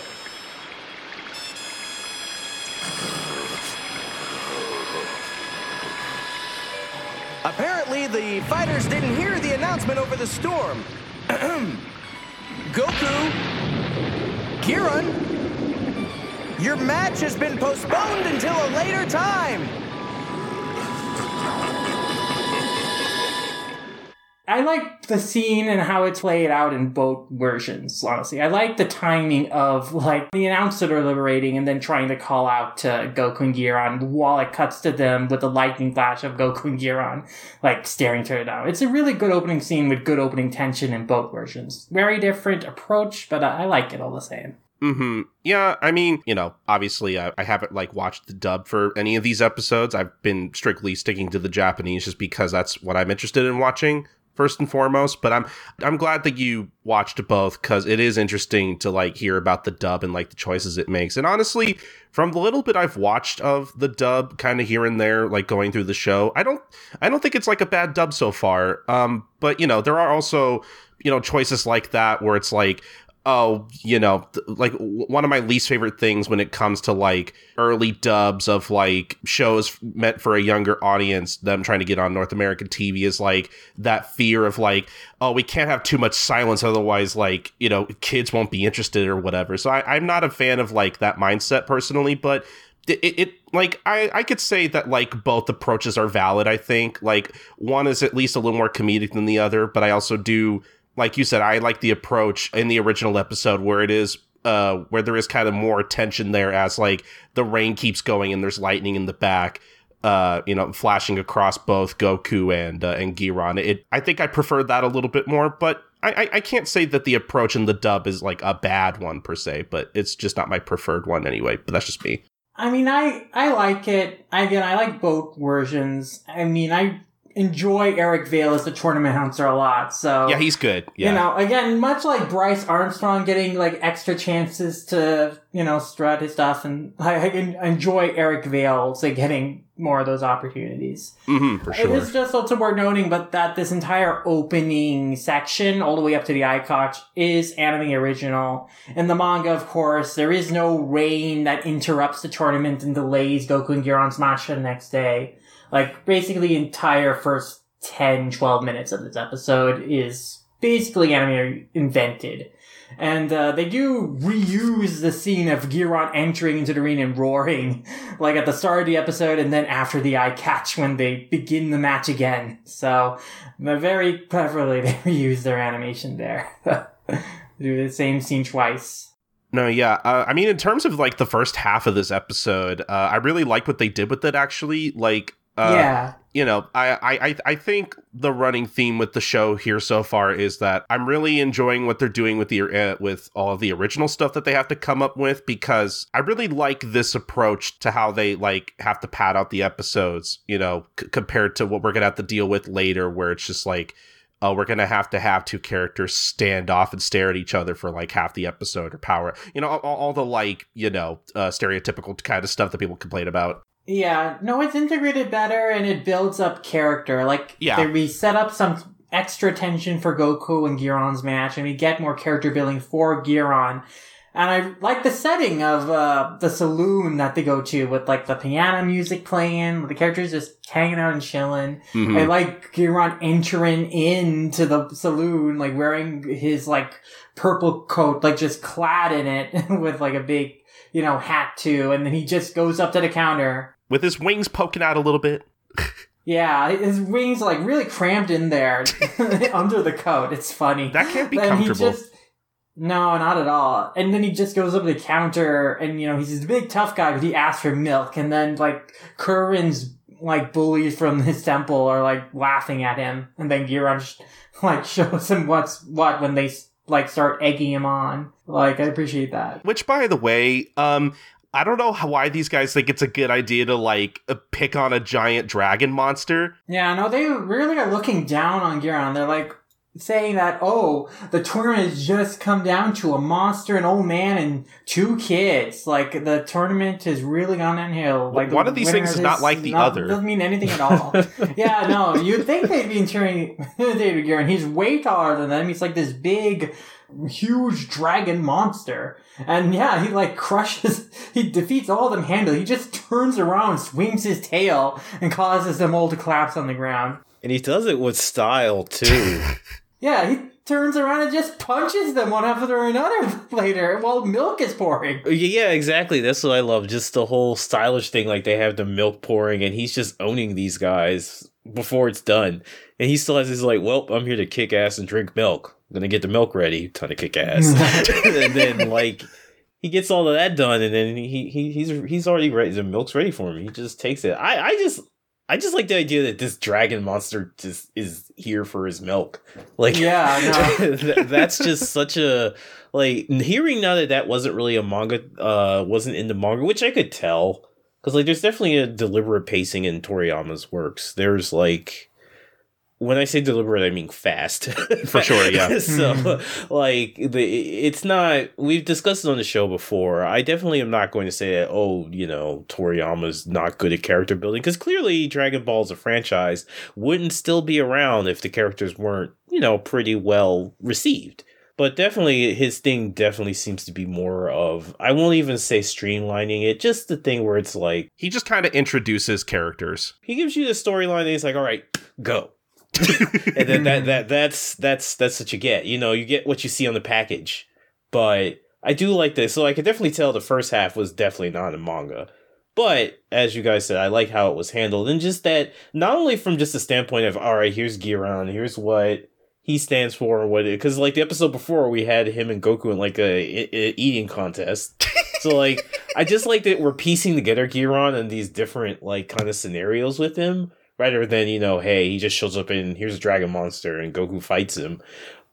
Apparently, the fighters didn't hear the announcement over the storm. Goku, Giran, your match has been postponed until a later time. I like the scene and how it's played out in both versions, honestly. I like the timing of like the announcer liberating and then trying to call out to Goku and Giron while it cuts to them with the lightning flash of Goku and Giron like staring to it down. It's a really good opening scene with good opening tension in both versions. Very different approach, but I, I like it all the same. Hmm. Yeah. I mean, you know, obviously, I, I haven't like watched the dub for any of these episodes. I've been strictly sticking to the Japanese just because that's what I'm interested in watching first and foremost. But I'm I'm glad that you watched both because it is interesting to like hear about the dub and like the choices it makes. And honestly, from the little bit I've watched of the dub, kind of here and there, like going through the show, I don't I don't think it's like a bad dub so far. Um, but you know, there are also you know choices like that where it's like oh, you know, th- like w- one of my least favorite things when it comes to like early dubs of like shows meant for a younger audience, them trying to get on North American TV is like that fear of like, oh, we can't have too much silence, otherwise, like, you know, kids won't be interested or whatever. So I, I'm not a fan of like that mindset personally, but it, it, like I, I could say that like both approaches are valid i think like one is at least a little more comedic than the other but i also do like you said i like the approach in the original episode where it is uh where there is kind of more tension there as like the rain keeps going and there's lightning in the back uh you know flashing across both goku and uh, and giron it i think i prefer that a little bit more but I, I, can't say that the approach in the dub is like a bad one per se, but it's just not my preferred one anyway. But that's just me. I mean, I I like it. Again, I like both versions. I mean, I enjoy Eric Vale as the tournament announcer a lot. So Yeah, he's good. Yeah. you know, again, much like Brice Armstrong getting like extra chances to you know strut his stuff, and I, enjoy Eric Vale so getting more of those opportunities. hmm for It sure. is just also worth noting, but that this entire opening section, all the way up to the eye catch, is anime original. In the manga, of course, there is no rain that interrupts the tournament and delays Goku and Giron's match the next day. Like, basically, entire first 10, 12 minutes of this episode is basically anime invented. And uh, they do reuse the scene of Giron entering into the ring and roaring, like at the start of the episode, and then after the eye catch when they begin the match again. So, very cleverly they reuse their animation there. do the same scene twice. No, yeah. Uh, I mean, in terms of like the first half of this episode, uh, I really like what they did with it. Actually, like, uh, yeah, you know, I, I I- think the running theme with the show here so far is that I'm really enjoying what they're doing with the uh, with all of the original stuff that they have to come up with because I really like this approach to how they like have to pad out the episodes. You know, c- compared to what we're gonna have to deal with later, where it's just like. Oh, we're gonna have to have two characters stand off and stare at each other for like half the episode or power, you know, all, all the like, you know, uh, stereotypical kind of stuff that people complain about. Yeah. No, it's integrated better and it builds up character. Like, Yeah. they, we set up some extra tension for Goku and Giron's match, and we get more character building for Giron. And I like the setting of uh, the saloon that they go to with like the piano music playing, the characters just hanging out and chilling. Mhm. I like Giron entering into the saloon, like wearing his like purple coat, like just clad in it with like a big, you know, hat too. And then he just goes up to the counter. With his wings poking out a little bit. Yeah, his wings are like really cramped in there under the coat. It's funny. That can't be Then he comfortable. just- no, not at all. And then he just goes up to the counter and, you know, he's this big tough guy, but he asks for milk. And then, like, Curran's, like, bullies from his temple are, like, laughing at him. And then Giron, like, shows him what's what when they like start egging him on. Like I appreciate that. Which, by the way, um, I don't know how, why these guys think it's a good idea to like uh, pick on a giant dragon monster. Yeah, no, they really are looking down on Giron. They're like saying that, oh, the tournament has just come down to a monster, an old man, and two kids. Like the tournament has really gone downhill. Like One the of these things is not like the other. Doesn't mean anything at all. yeah, no, you'd think they'd be intimidating David Giron. He's way taller than them. He's like this big, huge dragon monster. And yeah, he like crushes, he defeats all of them handily. He just turns around, swings his tail, and causes them all to collapse on the ground. And he does it with style too. Yeah, he turns around and just punches them one after another later while milk is pouring. yeah, exactly. That's what I love. Just the whole stylish thing. Like they have the milk pouring, and he's just owning these guys before it's done. And he still has his like, well, I'm here to kick ass and drink milk. I'm gonna get the milk ready. Time to kick ass. and then like he gets all of that done, and then he, he he's he's already ready. The milk's ready for him. He just takes it. I I just. I just like the idea that this dragon monster just is here for his milk. Like, Yeah, th- that's just such a like hearing now that that wasn't really a manga, uh, wasn't in the manga, which I could tell because like there's definitely a deliberate pacing in Toriyama's works. There's like when I say deliberate, I mean fast. For sure, yeah. so, hmm. like, the it's not. We've discussed it on the show before. I definitely am not going to say that. Oh, you know, Toriyama's not good at character building because clearly Dragon Ball as a franchise wouldn't still be around if the characters weren't, you know, pretty well received. But definitely, his thing definitely seems to be more of. I won't even say streamlining it. Just the thing where it's like He just kind of introduces characters. he gives you the storyline and he's like, all right, go. And then that that that's that's that's what you get. You know, you get what you see on the package. But I do like this. So I could definitely tell the first half was definitely not a manga. But as you guys said, I like how it was handled, and just that not only from just the standpoint of all right, here's Giron, here's what he stands for, and what because like the episode before we had him and Goku in like a, a- a eating contest. so like I just like that we're piecing together Giron and these different like kind of scenarios with him rather than you know hey he just shows up and here's a dragon monster and Goku fights him.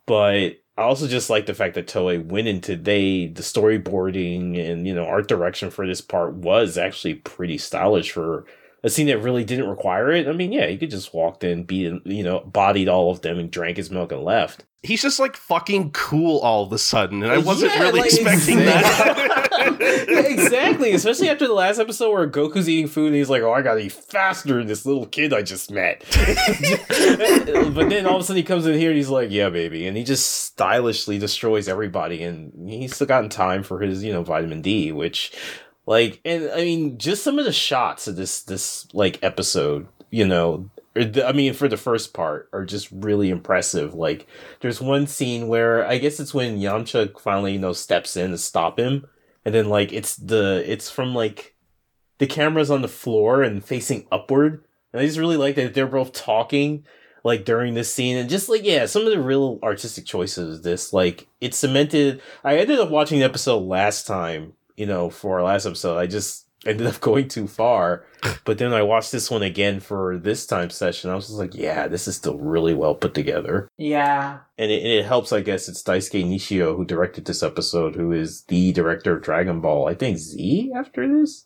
But I also just like the fact that Toei went into they the storyboarding and you know art direction for this part was actually pretty stylish for a scene that really didn't require it. I mean, yeah, he could just walked in, beat, you know, bodied all of them and drank his milk and left. He's just like fucking cool all of a sudden, and I wasn't Yeah, really like, expecting that. yeah, exactly. Especially after the last episode where Goku's eating food and he's like, "Oh, I gotta eat faster than this little kid I just met." but then all of a sudden he comes in here and he's like, "Yeah, baby," and he just stylishly destroys everybody, and he's still gotten time for his, you know, vitamin D, which, like, and I mean, just some of the shots of this this like episode, you know. I mean, for the first part, are just really impressive. Like, there's one scene where I guess it's when Yamcha finally, you know, steps in to stop him, and then like it's the it's from like the camera's on the floor and facing upward and i just really like that they're both talking like during this scene and just like yeah some of the real artistic choices of this like it cemented i ended up watching the episode last time you know for our last episode i just ended up going too far but then i watched this one again for this time session i was just like yeah this is still really well put together Yeah. and it, and it helps, I guess, it's Daisuke Nishio who directed this episode, who is the director of Dragon Ball. I think Z after this?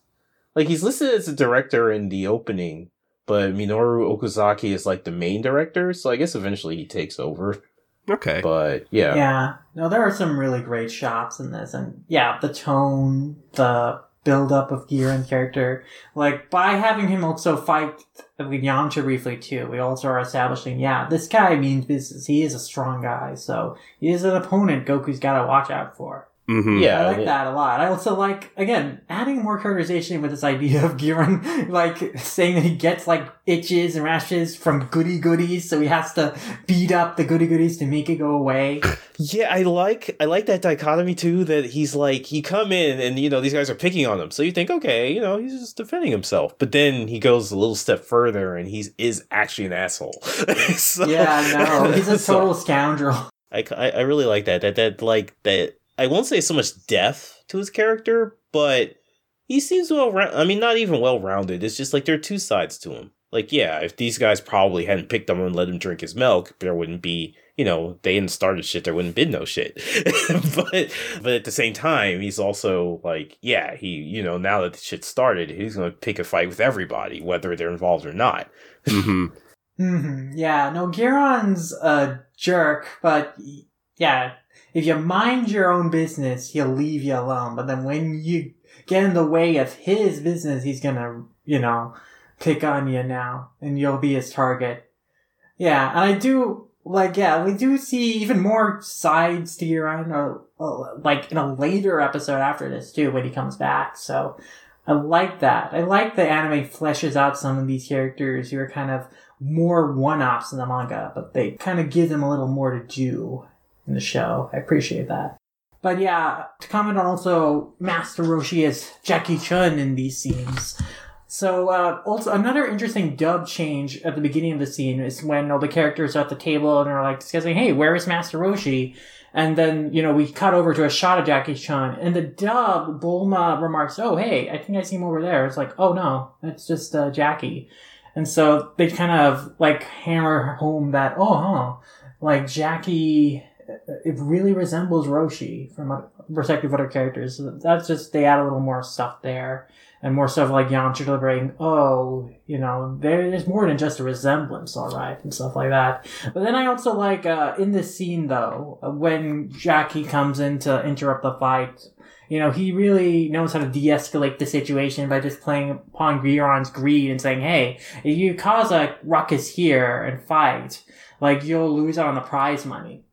Like, he's listed as a director in the opening, but Minoru Okazaki is like the main director, so I guess eventually he takes over. Okay. But yeah. Yeah. No, there are some really great shots in this, and yeah, the tone, the build up of gear and character. Like by having him also fight with Yamcha briefly too, we also are establishing, yeah, this guy means business. He is a strong guy, so he is an opponent Goku's got to watch out for. Hmm Yeah. I like it- that a lot. I also like again adding more characterization with this idea of Giron, like saying that he gets like itches and rashes from goody goodies, so he has to beat up the goody goodies to make it go away. Yeah, I like I like that dichotomy too. That he's like he come in and you know these guys are picking on him, so you think okay, you know he's just defending himself, but then he goes a little step further and he's is actually an asshole. So- Yeah, no, he's a so total scoundrel. I, I I really like that that that like that I won't say so much depth to his character, but he seems well. round I mean, not even well rounded. It's just like there are two sides to him. Like, yeah, if these guys probably hadn't picked him and let him drink his milk, there wouldn't be you know, they hadn't start started shit, there wouldn't been no shit. but but at the same time, he's also like, yeah, he you know, now that the shit started, he's gonna pick a fight with everybody, whether they're involved or not. hmm hmm Yeah, no, Giron's a jerk, but yeah, if you mind your own business, he'll leave you alone. But then when you get in the way of his business, he's gonna, you know, pick on you now, and you'll be his target. Yeah, and I do like, yeah, we do see even more sides to Giron, or, or like in a later episode after this too, when he comes back. So I like that. I like the anime fleshes out some of these characters who are kind of more one-offs in the manga, but they kind of give them a little more to do in the show. I appreciate that. But yeah, to comment on also Master Roshi as Jackie Chun in these scenes. So uh, also another interesting dub change at the beginning of the scene is when all the characters are at the table and are like discussing, "Hey, where is Master Roshi?" And then you know we cut over to a shot of Jackie Chun, and the dub Bulma remarks, "Oh, hey, I think I see him over there." It's like, "Oh no, it's just uh, Jackie." And so they kind of like hammer home that, oh, huh, like Jackie, it really resembles Roshi from a perspective of other characters. So that's just, they add a little more stuff there. And more stuff like Yamcha deliberating, oh, you know, there's more than just a resemblance, alright, and stuff like that. But then I also like, uh, in this scene though, when Jackie comes in to interrupt the fight, you know, he really knows how to de-escalate the situation by just playing upon Giron's greed and saying, hey, if you cause a ruckus here and fight, like, you'll lose out on the prize money.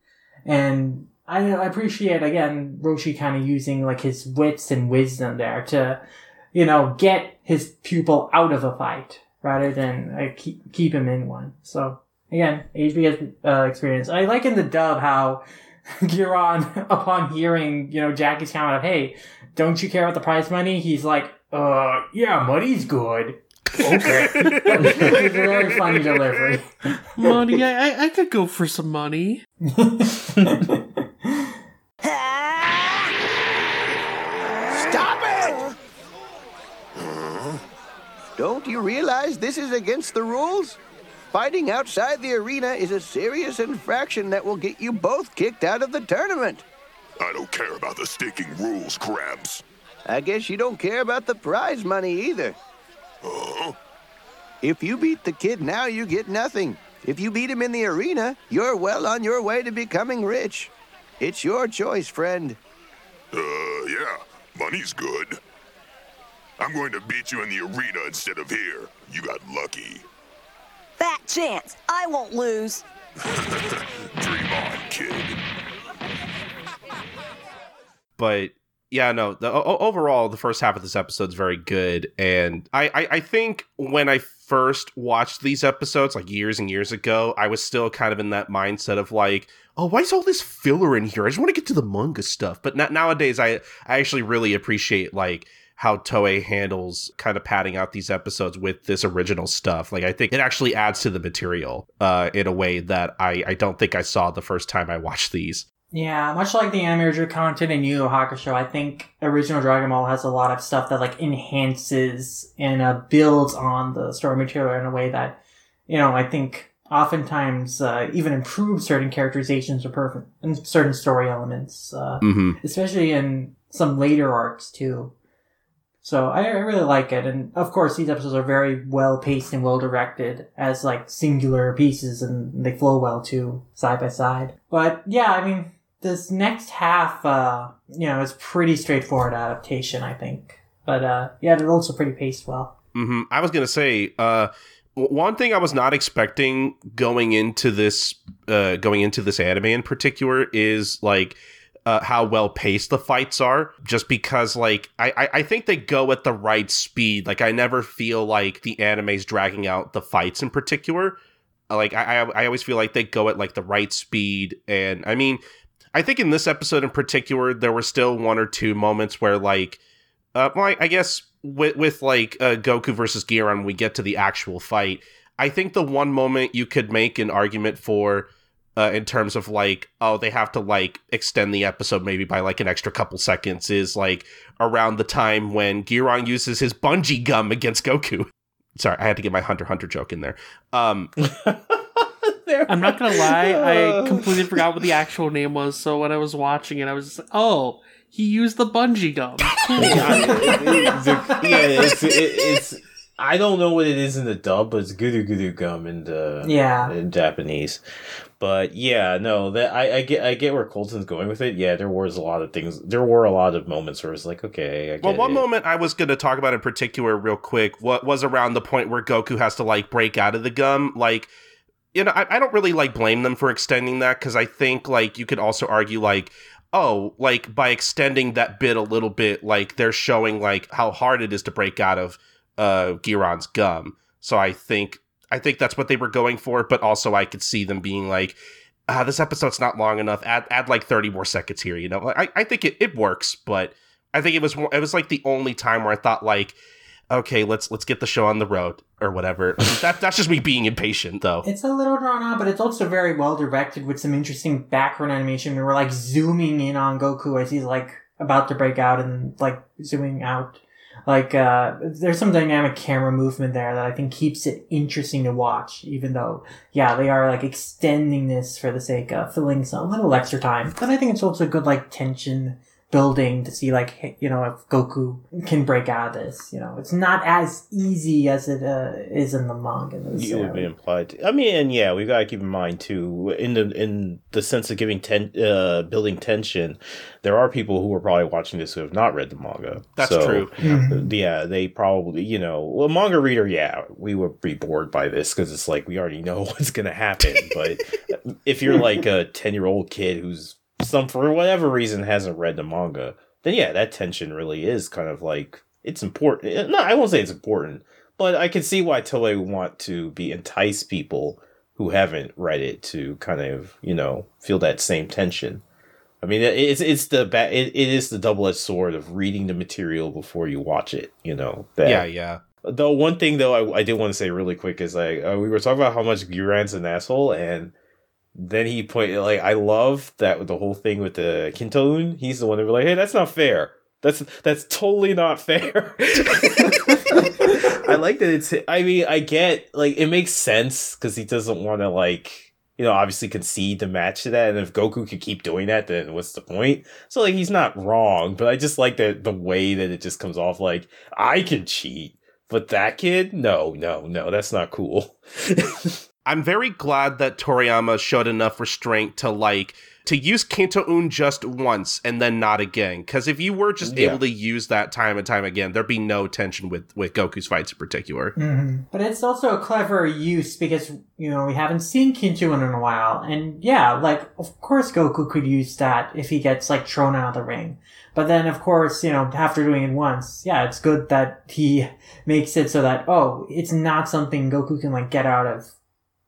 And I, I appreciate, again, Roshi kind of using, like, his wits and wisdom there to, you know, get his pupil out of a fight rather than uh, keep, keep him in one. So, again, HBS uh, experience. I like in the dub how Giron, upon hearing, you know, Jackie's comment of, hey, don't you care about the prize money? He's like, uh, yeah, money's good. Okay. it's a very funny delivery. Money, I, I, I could go for some money. Stop it! Don't you realize this is against the rules? Fighting outside the arena is a serious infraction that will get you both kicked out of the tournament. I don't care about the stinking rules, Krabs. I guess you don't care about the prize money either. Huh? If you beat the kid now, you get nothing. If you beat him in the arena, you're well on your way to becoming rich. It's your choice, friend. Uh, yeah, money's good. I'm going to beat you in the arena instead of here. You got lucky. Fat chance. I won't lose. Dream on, kid. but yeah, no. The, o- overall, the first half of this episode is very good, and I, I, I think when I first watched these episodes, like years and years ago, I was still kind of in that mindset of like, oh, why is all this filler in here? I just want to get to the manga stuff. But nowadays, I, I actually really appreciate like how Toei handles kind of padding out these episodes with this original stuff. Like I think it actually adds to the material uh, in a way that I, I don't think I saw the first time I watched these. Yeah, much like the anime original content in Yu Yu Hakusho, I think original Dragon Ball has a lot of stuff that like enhances and uh, builds on the story material in a way that, you know, I think oftentimes uh, even improves certain characterizations or perfect and certain story elements, uh, Mm-hmm. especially in some later arcs too. So I, I really like it, and of course these episodes are very well paced and well directed as like singular pieces, and they flow well too, side by side. But yeah, I mean, this next half, uh, you know, is pretty straightforward adaptation, I think. But uh, yeah, they're also pretty paced well. hmm I was gonna say, uh, one thing I was not expecting going into this, uh, going into this anime in particular is like uh, how well paced the fights are. Just because, like, I, I I think they go at the right speed. Like, I never feel like the anime's dragging out the fights in particular. Like, I, I always feel like they go at like the right speed, and I mean. I think in this episode in particular, there were still one or two moments where, like, uh, well, I, I guess with with like uh, Goku versus Giron, we get to the actual fight. I think the one moment you could make an argument for, uh, in terms of like, oh, they have to like extend the episode maybe by like an extra couple seconds, is like around the time when Giron uses his bungee gum against Goku. Sorry, I had to get my Hunter Hunter joke in there. Um, there. I'm not gonna lie, I completely forgot what the actual name was. So when I was watching it, I was just like, "Oh, he used the bungee gum." Cool. yeah, it's it, it's. I don't know what it is in the dub, but it's guru guru gum in the Yeah. in Japanese. But yeah, no, that I, I get I get where Colton's going with it. Yeah, there was a lot of things. There were a lot of moments where it's like, okay, I get Well, one it. moment I was going to talk about in particular, real quick, what was around the point where Goku has to like break out of the gum. Like, you know, I, I don't really like blame them for extending that because I think like you could also argue like, oh, like by extending that bit a little bit, like they're showing like how hard it is to break out of uh Giron's gum. So I think I think that's what they were going for, but also I could see them being like, ah, this episode's not long enough. Add add like thirty more seconds here. You know, Like, I I think it, it works, but I think it was it was like the only time where I thought like, okay, let's let's get the show on the road or whatever. that that's just me being impatient though. It's a little drawn out, but it's also very well directed with some interesting background animation. We're like zooming in on Goku as he's like about to break out and like zooming out. Like, uh, there's some dynamic camera movement there that I think keeps it interesting to watch, even though, yeah, they are like extending this for the sake of filling some little extra time. But I think it's also good, like, tension building to see, like, hey, you know, if Goku can break out of this. You know, it's not as easy as it uh, is in the manga. it would be necessarily. implied. I mean, and yeah, we've gotta keep in mind too, in the in the sense of giving ten, uh, building tension. There are people who are probably watching this who have not read the manga. That's So, true. Yeah, they probably, you know, well, manga reader, yeah, we would be bored by this because it's like we already know what's gonna happen. but if you're like a ten year old kid who's some for whatever reason hasn't read the manga, then yeah, that tension really is kind of like it's important. No, I won't say it's important, but I can see why Toei would want to be entice people who haven't read it to kind of you know feel that same tension. I mean, it's it's the ba- it, it is the double edged sword of reading the material before you watch it. You know, that, Yeah, yeah. Though one thing though I, I did want to say really quick is like uh, we were talking about how much Guran's an asshole and then he pointed like I love that with the whole thing with the Kinto Un. He's the one that was like, hey, that's not fair. That's that's totally not fair. I like that it's. I mean, I get like it makes sense because he doesn't want to like you know obviously concede the match to that, and if Goku could keep doing that, then what's the point? So like he's not wrong, but I just like that the way that it just comes off like I can cheat, but that kid, no, no, no, that's not cool. I'm very glad that Toriyama showed enough restraint to like to use Kinto Un just once and then not again. Because if you were just Yeah. able to use that time and time again, there'd be no tension with with Goku's fights in particular. hmm But it's also a clever use because, you know, we haven't seen Kinto Un in a while. And yeah, like, of course Goku could use that if he gets, like, thrown out of the ring. But then, of course, you know, after doing it once, yeah, it's good that he makes it so that, oh, it's not something Goku can, like, get out of,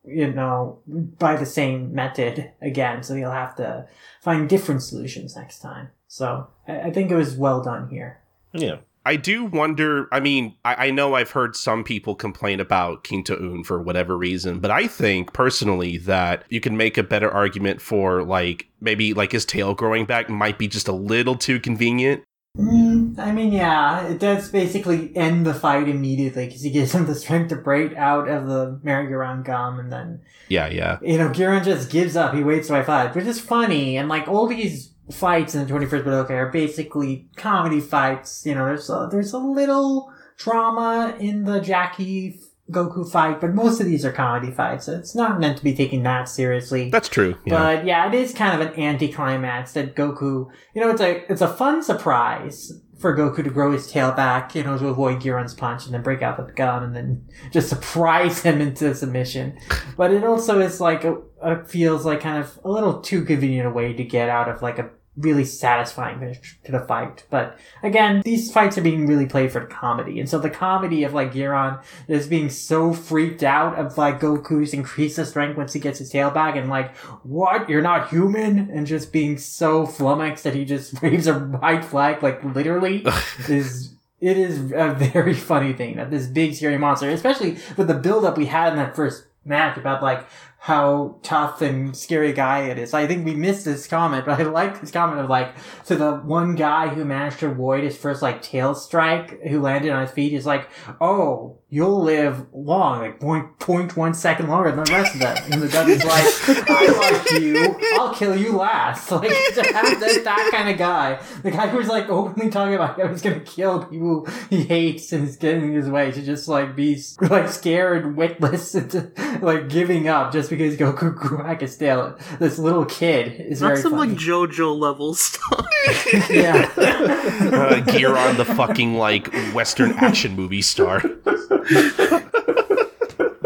you know, by the same method again. So you'll have to find different solutions next time. So I, I think it was well done here. yeah. I do wonder. I mean, I, I know I've heard some people complain about Kinto Un for whatever reason, but I think personally that you can make a better argument for like maybe like his tail growing back might be just a little too convenient. Mm, I mean, yeah, it does basically end the fight immediately because he gives him the strength to break out of the merry-go-round gum, and then Yeah, yeah. you know Giron just gives up. He waits by fight, which is funny. And like all these fights in the 21st Budokai are basically comedy fights. You know, there's a, there's a little drama in the Jackie Goku fight, but most of these are comedy fights. So it's not meant to be taken that seriously. That's true. Yeah. But yeah, it is kind of an anticlimax that Goku, you know, it's a it's a fun surprise for Goku to grow his tail back, you know, to avoid Giron's punch and then break out the gun and then just surprise him into submission. But it also is like a, a feels like kind of a little too convenient a way to get out of like a really satisfying finish to the fight. But again, these fights are being really played for the comedy. And so the comedy of like Giron is being so freaked out of like Goku's increase the strength once he gets his tail back and like, what? You're not human? And just being so flummoxed that he just waves a white flag, like literally, is it is a very funny thing that this big scary monster, especially with the build up we had in that first match about like how tough and scary a guy it is. I think we missed this comment, but I like this comment of like, so the one guy who managed to avoid his first like tail strike, who landed on his feet, is like, oh, you'll live long, like point point one second longer than the rest of them. And the Dudley's like, I like you, I'll kill you last. Like to have that, that kind of guy, the guy who's like openly talking about how he's gonna kill people he hates and is getting in his way to just like be like scared, witless, and like giving up just because Goku grew back his. This little kid is very That's some funny. like JoJo level stuff. yeah. uh, gear on the fucking like Western action movie star.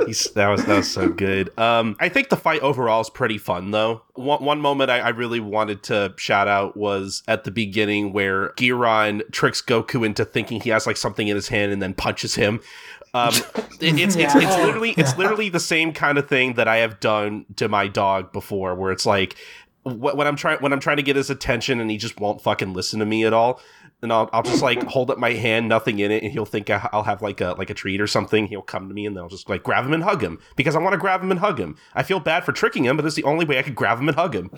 He's, that was that was so good. Um, I think the fight overall is pretty fun though. One one moment I, I really wanted to shout out was at the beginning where Giron tricks Goku into thinking he has like something in his hand and then punches him. Um, it- it's, it's it's literally it's literally the same kind of thing that I have done to my dog before, where it's like when I'm trying when I'm trying to get his attention and he just won't fucking listen to me at all. And I'll, I'll just like hold up my hand, nothing in it, and he'll think I'll have like a like a treat or something. He'll come to me, and then I'll just like grab him and hug him because I want to grab him and hug him. I feel bad for tricking him, but it's the only way I could grab him and hug him.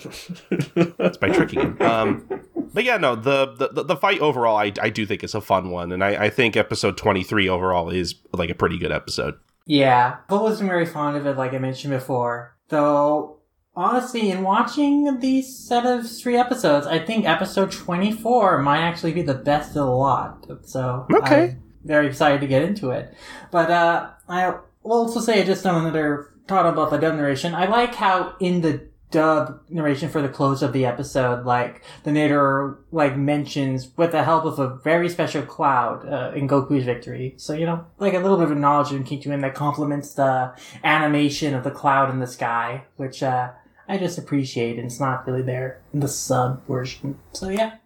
It's by tricking him. Um, but yeah, no, the, the the fight overall, I, I do think it's a fun one, and I, I think episode twenty three overall is like a pretty good episode. Yeah, I wasn't very fond of it, like I mentioned before. Though, honestly, in watching these set of three episodes, I think episode 24 might actually be the best of the lot. So, Okay. I'm very excited to get into it. But, uh, I will also say just on another thought about the dub narration. I like how in the dub narration for the close of the episode, like, the narrator, like, mentions, with the help of a very special cloud, uh, in Goku's victory. So, you know, like a little bit of knowledge in Kichuin that complements the animation of the cloud in the sky, which, uh, I just appreciate, it's not really there in the sub version. So, yeah.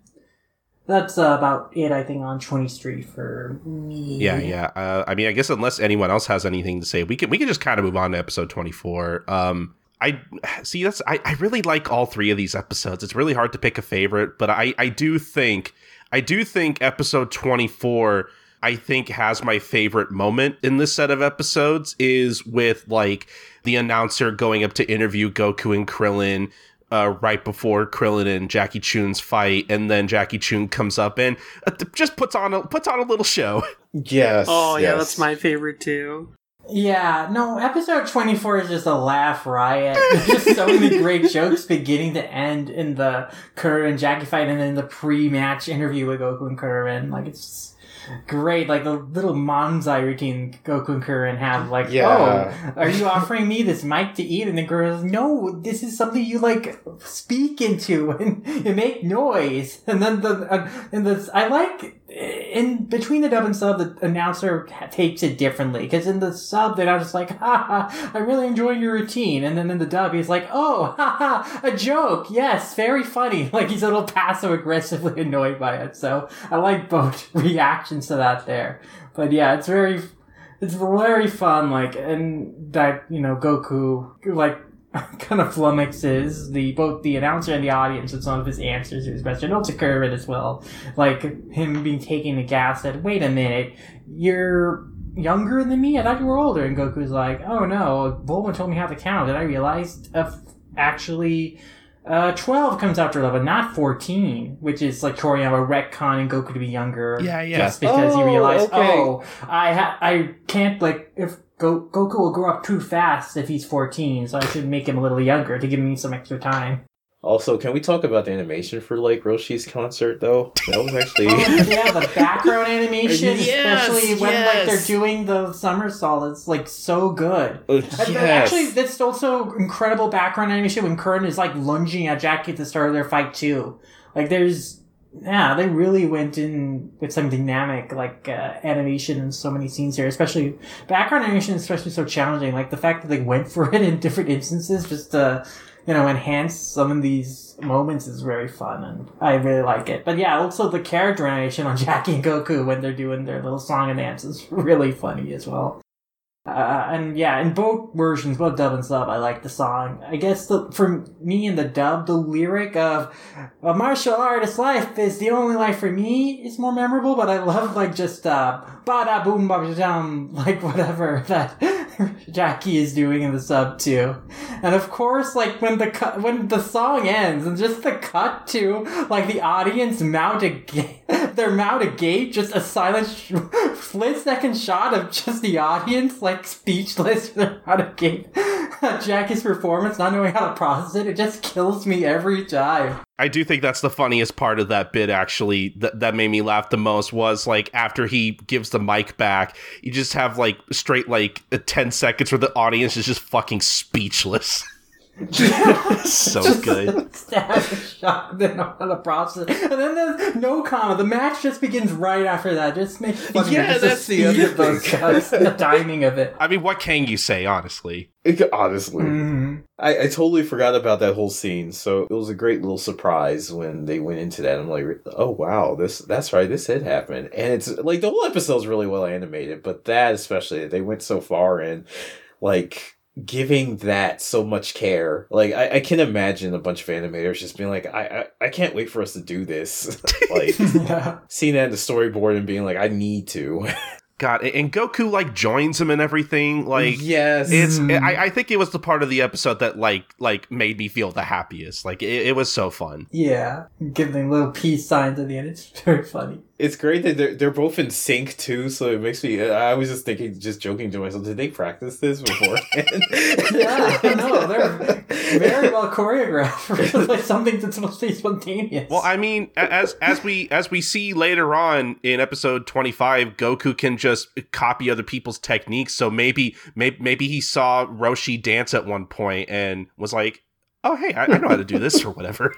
That's uh, about it, I think, on 20th Street for me. Yeah, yeah. Uh, I mean, I guess unless anyone else has anything to say, we can we can just kind of move on to episode twenty four. Um, I see that's I, I really like all three of these episodes. It's really hard to pick a favorite, but I I do think I do think episode twenty four. I think has my favorite moment in this set of episodes is with like the announcer going up to interview Goku and Krillin uh, right before Krillin and Jackie Chun's fight, and then Jackie Chun comes up and uh, just puts on a puts on a little show. Yes. Oh yeah, that's my favorite too. Yeah, no, episode 24 is just a laugh riot. There's just so many great jokes beginning to end in the Kerr and Jackie fight and then the pre-match interview with Goku and Curran. Like, it's great. Like, the little Manzai routine Goku and Curran have. Like, Yeah. oh, are you offering me this mic to eat? And the girl goes, no, this is something you, like, speak into and you make noise. And then the, uh, and the, I like, in between the dub and sub, the announcer takes it differently. Because in the sub, they're not just like, ha ha, I'm really enjoying your routine. And then in the dub, he's like, oh, ha ha, a joke. Yes, very funny. Like he's a little passive aggressively annoyed by it. So I like both reactions to that there. But yeah, it's very, it's very fun. Like, and that, you know, Goku, like, kind of flummoxes the both the announcer and the audience with some of his answers to his question. Also Curran as well. Like him being taking taken aghast that wait a minute, you're younger than me? I thought you were older. And Goku's like, oh no, Bulma told me how to count, and I realized uh, actually uh, 12 comes after 11, not 14, which is like Toriyama retconning Goku to be younger. Yeah, yeah. Just because he Oh, realized, okay. oh, I ha- I can't, like, if Go- Goku will grow up too fast if he's 14, so I should make him a little younger to give me some extra time. Also, can we talk about the animation for like Roshi's concert though? That was actually Oh, yeah, the background animation, Yes, especially when like they're doing the somersault, is like so good. Uh, and then yes. Actually, that's also incredible background animation when Curran is like lunging at Jackie at the start of their fight too. Like there's, yeah, they really went in with some dynamic like uh, animation in so many scenes here. Especially background animation, is especially so challenging. Like the fact that they went for it in different instances just to, you know, enhance some of these moments is very fun, and I really like it. But yeah, also the character animation on Jackie and Goku when they're doing their little song and dance is really funny as well. Uh, and yeah, in both versions, both dub and sub, I like the song. I guess the for me in the dub, the lyric of "A martial artist life is the only life for me" is more memorable. But I love like just uh, "bada boom bada dum," like whatever that Jackie is doing in the sub too. And of course, like when the cu- when the song ends and just the cut to like the audience mount a gate, their mount a gate, just a silent sh- split second shot of just the audience like speechless. They're out of gate. Jackie's performance, not knowing how to process it, it just kills me every time. I do think that's the funniest part of that bit. Actually, that that made me laugh the most was like after he gives the mic back, you just have like straight like ten seconds where the audience is just fucking speechless. so good. Stab shot, then know the to process. And then there's no comma. The match just begins right after that. Just makes fun Yeah, of the that's the speed other of cuts, the timing of it. I mean, what can you say, honestly? Honestly, Mhm. I, I totally forgot about that whole scene. So it was a great little surprise when they went into that. I'm like, oh wow, this that's right, this did happen, and it's like the whole episode's really well animated, but that especially they went so far in, like giving that so much care. Like I, I can imagine a bunch of animators just being like, I, I I can't wait for us to do this. like Yeah. seeing that in the storyboard and being like, I need to. God, and Goku like joins him and everything. Like, yes, it's. I, I think it was the part of the episode that like like made me feel the happiest. Like, it, it was so fun. Yeah. Giving little peace signs at the end. It's very funny. It's great that they're they're both in sync too, so it makes me. I was just thinking, just joking to myself, did they practice this beforehand? Yeah, no, they're very well choreographed. like something that's supposed to be spontaneous. Well, I mean, as as we as we see later on in episode twenty five, Goku can just copy other people's techniques. So maybe maybe maybe he saw Roshi dance at one point and was like, "Oh, hey, I, I know how to do this or whatever."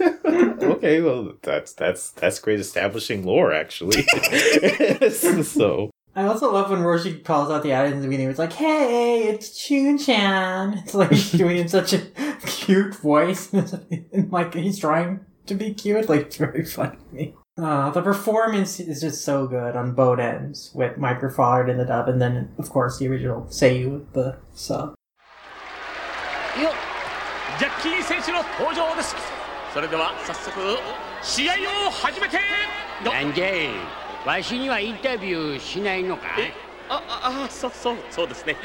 okay, well, that's that's that's great establishing lore, actually. so I also love when Roshi calls out the audience in the beginning. It's like, "Hey, it's Chun-chan." It's like he's doing it in such a cute voice, and like he's trying to be cute. Like it's very funny to me. Uh, the performance is just so good on both ends with Mike McFarland in the dub, and then of course the original Seiyu with the sub. ジャッキー選手の登場です。それでは早速試合を始めて。のなんじゃい？わしにはインタビューしないのか？あああそうそうそうですね。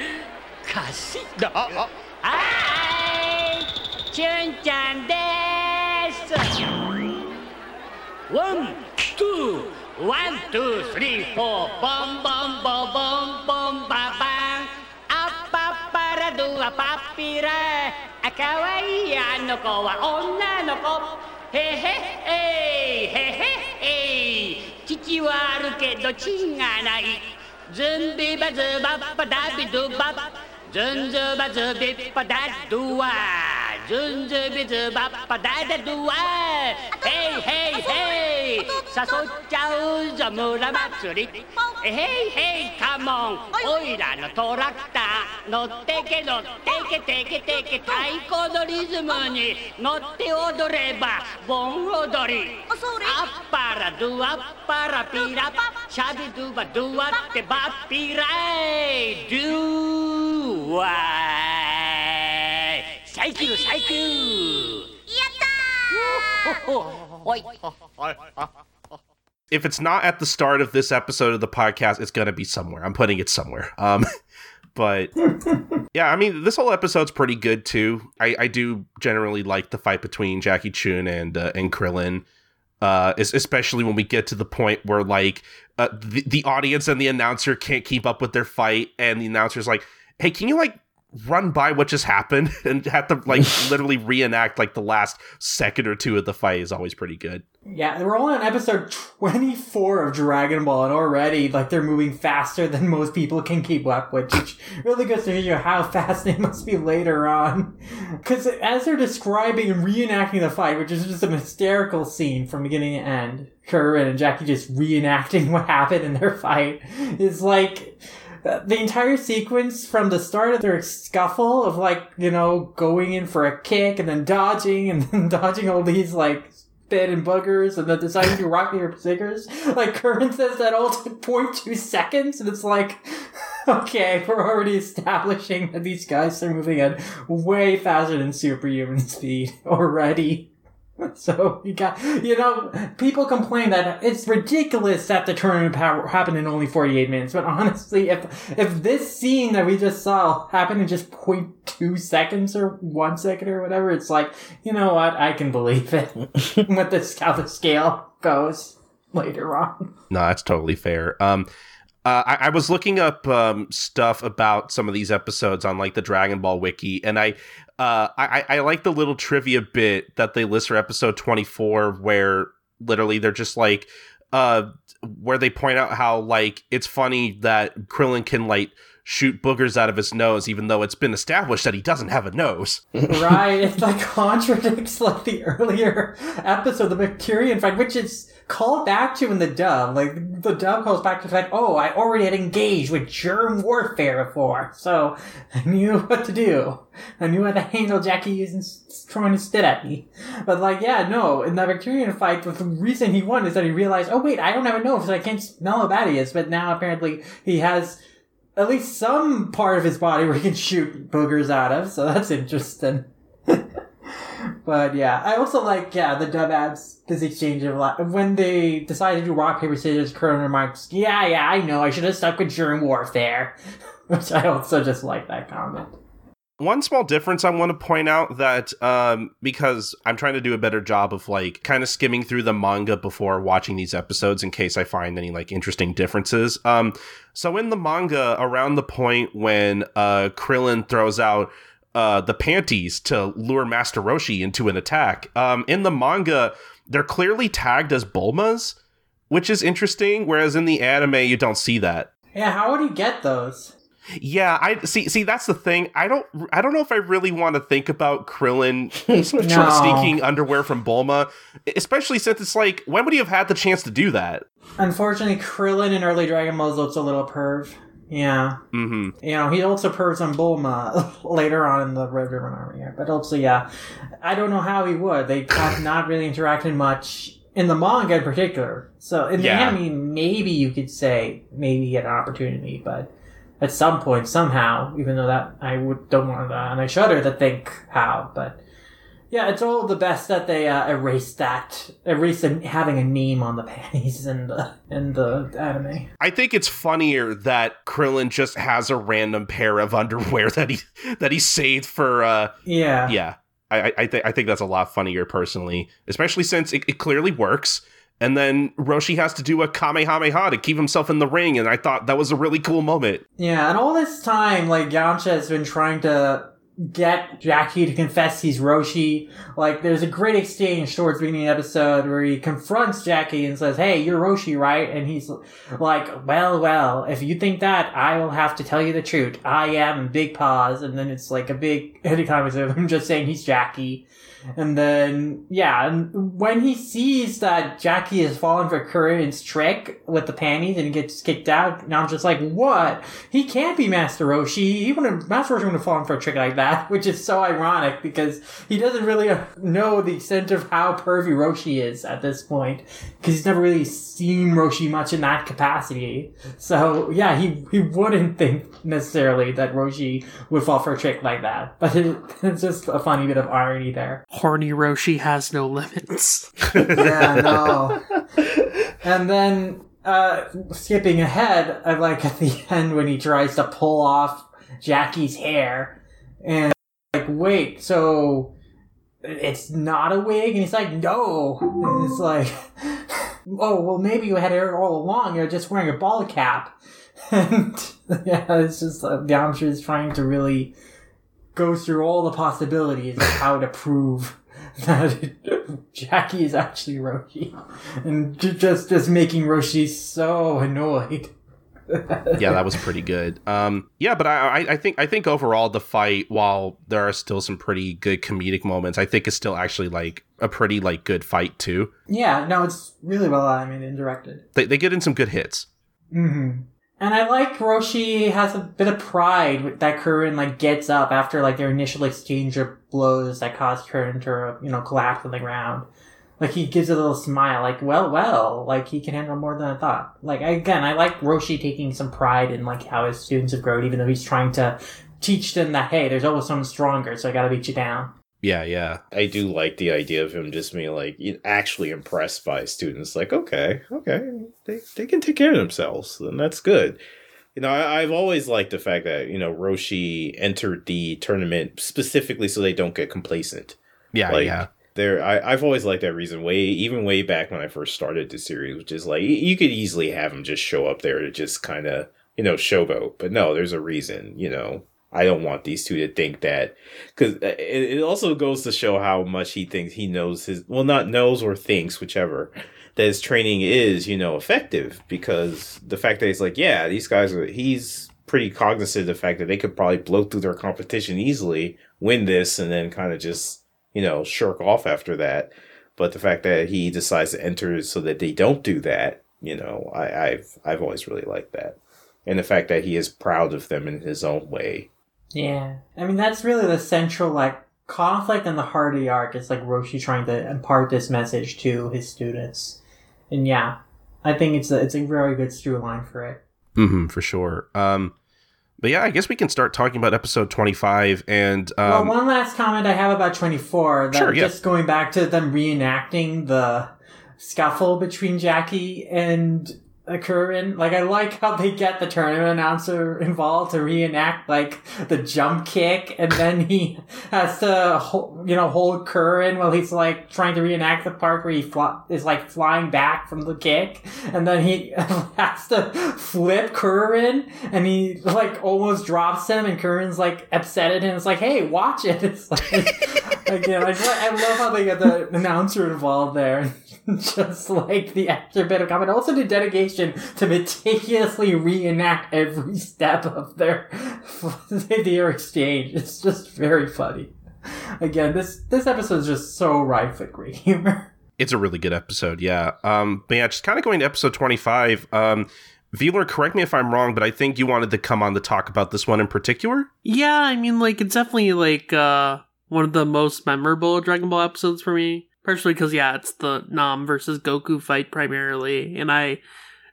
かしだああ。はい。チュンちゃんです。ワン、ツー、ワン、ツー、スリー、フォー、ボンボンボボンボンババンドゥアパッピラあかわいいあの子は女の子へへへいへへへい父はあるけど血がないズンビバズバッパダビドゥバッズンズバズビッパダドゥワズンズビズバッパダダドゥワヘイヘイヘイ。誘っちゃうぞ村祭り。ヘイヘイカモン。おいらのトラクター。乗ってけ乗ってけてけてけ。太鼓のリズムに乗って踊れば盆踊り。アッパラドゥアッパラピラシャビドゥバドゥアってバッピライドゥわーい最強最強やったー If it's not at the start of this episode of the podcast, it's going to be somewhere. I'm putting it somewhere. Um, but yeah, I mean, this whole episode's pretty good too. I, I do generally like the fight between Jackie Chun and uh, and Krillin, uh, especially when we get to the point where like uh, the, the audience and the announcer can't keep up with their fight, and the announcer's like, "Hey, can you like run by what just happened?" and have to like literally reenact like the last second or two of the fight is always pretty good. Yeah, we're only on episode 24 of Dragon Ball, and already, like, they're moving faster than most people can keep up with, which really goes to show you how fast they must be later on. Because as they're describing and reenacting the fight, which is just a hysterical scene from beginning to end, Curran and Jackie just reenacting what happened in their fight, is like, the entire sequence from the start of their scuffle of like you know going in for a kick and then dodging and then dodging all these like spit and boogers and then deciding to rock paper scissors like Curran says that all took 0.2 seconds and it's like okay we're already establishing that these guys are moving at way faster than superhuman speed already So you got, you know, people complain that it's ridiculous that the tournament ha- happened in only 48 minutes. But honestly, if if this scene that we just saw happened in just 0.2 seconds or one second or whatever, it's like, you know what? I can believe it. With this how the scale goes later on. No, that's totally fair. Um, uh, I, I was looking up um, stuff about some of these episodes on like the Dragon Ball wiki, and I uh, I, I like the little trivia bit that they list for episode 24 where literally they're just like uh where they point out how like it's funny that Krillin can like shoot boogers out of his nose even though it's been established that he doesn't have a nose. right, it like contradicts like the earlier episode, the Bacterian fight, which is called back to in the dub. Like the dub calls back to the fact, oh, I already had engaged with germ warfare before, so I knew what to do. I knew how to handle Jackie using trying to spit at me. But like, yeah, no, in the Bacterian fight, the reason he won is that he realized, oh wait, I don't have a nose, so I can't smell how bad he is. But now apparently he has at least some part of his body where he can shoot boogers out of, so that's interesting. But yeah, I also like yeah the dub adds this exchange of like when they decided to do rock paper scissors. Krillin remarks, "Yeah, yeah, I know. I should have stuck with germ warfare," which I also just like that comment. One small difference I want to point out that um, because I'm trying to do a better job of like kind of skimming through the manga before watching these episodes in case I find any like interesting differences. Um, so in the manga, around the point when uh, Krillin throws out uh, the panties to lure Master Roshi into an attack, um, in the manga they're clearly tagged as Bulmas, which is interesting. Whereas in the anime, you don't see that. Yeah, how would he get those? Yeah, I see. See, that's the thing. I don't. I don't know if I really want to think about Krillin No. sneaking underwear from Bulma, especially since it's like, when would he have had the chance to do that? Unfortunately, Krillin in early Dragon Ball looks a little perv. Yeah. Mm-hmm. You know, he also pervs on Bulma later on in the Red Ribbon Army. But also, yeah, I don't know how he would. They have not really interacted much in the manga in particular. So in the Yeah. anime, maybe you could say maybe get an opportunity, but at some point, somehow, even though that I would don't want that, and I shudder to think how, but. Yeah, it's all the best that they uh, erased that, erased having a name on the panties in the in the anime. I think it's funnier that Krillin just has a random pair of underwear that he that he saved for. uh Yeah, Yeah, I I, think I think that's a lot funnier personally, especially since it, it clearly works. And then Roshi has to do a Kamehameha to keep himself in the ring, and I thought that was a really cool moment. Yeah, and all this time, like, Yamcha has been trying to get Jackie to confess he's Roshi. Like, there's a great exchange towards the beginning of the episode where he confronts Jackie and says, Hey, you're Roshi, right? And he's like, Well, well, if you think that, I will have to tell you the truth. I am Big Paws. And then it's like a big of him just saying he's Jackie. And then, yeah, and when he sees that Jackie has fallen for Kuririn's trick with the panties and he gets kicked out, now I'm just like, what? He can't be Master Roshi. Even if Master Roshi wouldn't have fallen for a trick like that, which is so ironic because he doesn't really know the extent of how pervy Roshi is at this point because he's never really seen Roshi much in that capacity. So, yeah, he, he wouldn't think necessarily that Roshi would fall for a trick like that. But it, it's just a funny bit of irony there. Horny Roshi has no limits. yeah, no. And then, uh, skipping ahead, I like at the end when he tries to pull off Jackie's hair, and like, wait, so it's not a wig? And he's like, no. And it's like, oh, well, maybe you had hair all along. You're just wearing a ball cap. And yeah, it's just uh, Yamcha is trying to really go through all the possibilities of how to prove that Jackie is actually Roshi, and just just making Roshi so annoyed. yeah, that was pretty good. Um, yeah, but I, I, think I think overall the fight, while there are still some pretty good comedic moments, I think it's still actually like a pretty like good fight too. Yeah, no, it's really well I mean and directed. They they get in some good hits. Mm-hmm. And I like Roshi has a bit of pride that Kurin like gets up after like their initial exchange of blows that caused Kurin to you know collapse on the ground. Like he gives a little smile, like well, well, like he can handle more than I thought. Like again, I like Roshi taking some pride in like how his students have grown, even though he's trying to teach them that hey, there's always someone stronger, so I got to beat you down. Yeah, yeah. I do like the idea of him just being like actually impressed by students. Like, okay, okay, they they can take care of themselves, and that's good. You know, I, I've always liked the fact that you know Roshi entered the tournament specifically so they don't get complacent. Yeah, like, yeah. There, I, I've always liked that reason. Way even way back when I first started the series, which is like you could easily have him just show up there to just kind of you know showboat, but no, there's a reason. You know, I don't want these two to think that because uh, it, it also goes to show how much he thinks he knows his well, not knows or thinks, whichever that his training is you know effective because the fact that he's like yeah these guys are he's pretty cognizant of the fact that they could probably blow through their competition easily win this and then kind of just you know shirk off after that. But the fact that he decides to enter so that they don't do that you know I, i've i've always really liked that. And the fact that he is proud of them in his own way Yeah. I mean, that's really the central, like, conflict in the heart of the arc. It's like Roshi trying to impart this message to his students. And yeah, I think it's a, it's a very good through line for it. Mm-hmm, for sure. Um, but yeah, I guess we can start talking about episode 25 and um, well, one last comment I have about 24. That Sure, yeah. Just going back to them reenacting the scuffle between Jackie and uh, Curran. Like, I like how they get the tournament announcer involved to reenact, like, the jump kick, and then he has to, you know, hold Curran while he's, like, trying to reenact the part where he fly- is, like, flying back from the kick, and then he has to flip Curran, and he, like, almost drops him, and Curran's, like, upset at him. It's like, hey, watch it. It's like, again, I, I love how they get the announcer involved there. Just like the extra bit of comment, also the dedication to meticulously reenact every step of their their exchange. It's just very funny. Again, this this episode is just so rife with great humor. it's a really good episode, yeah. Um, but yeah, just kind of going to episode 25. Um, V Lord, correct me if I'm wrong, but I think you wanted to come on to talk about this one in particular. Yeah, I mean, like it's definitely like uh one of the most memorable Dragon Ball episodes for me. Partially because yeah, it's the Nam versus Goku fight primarily, and I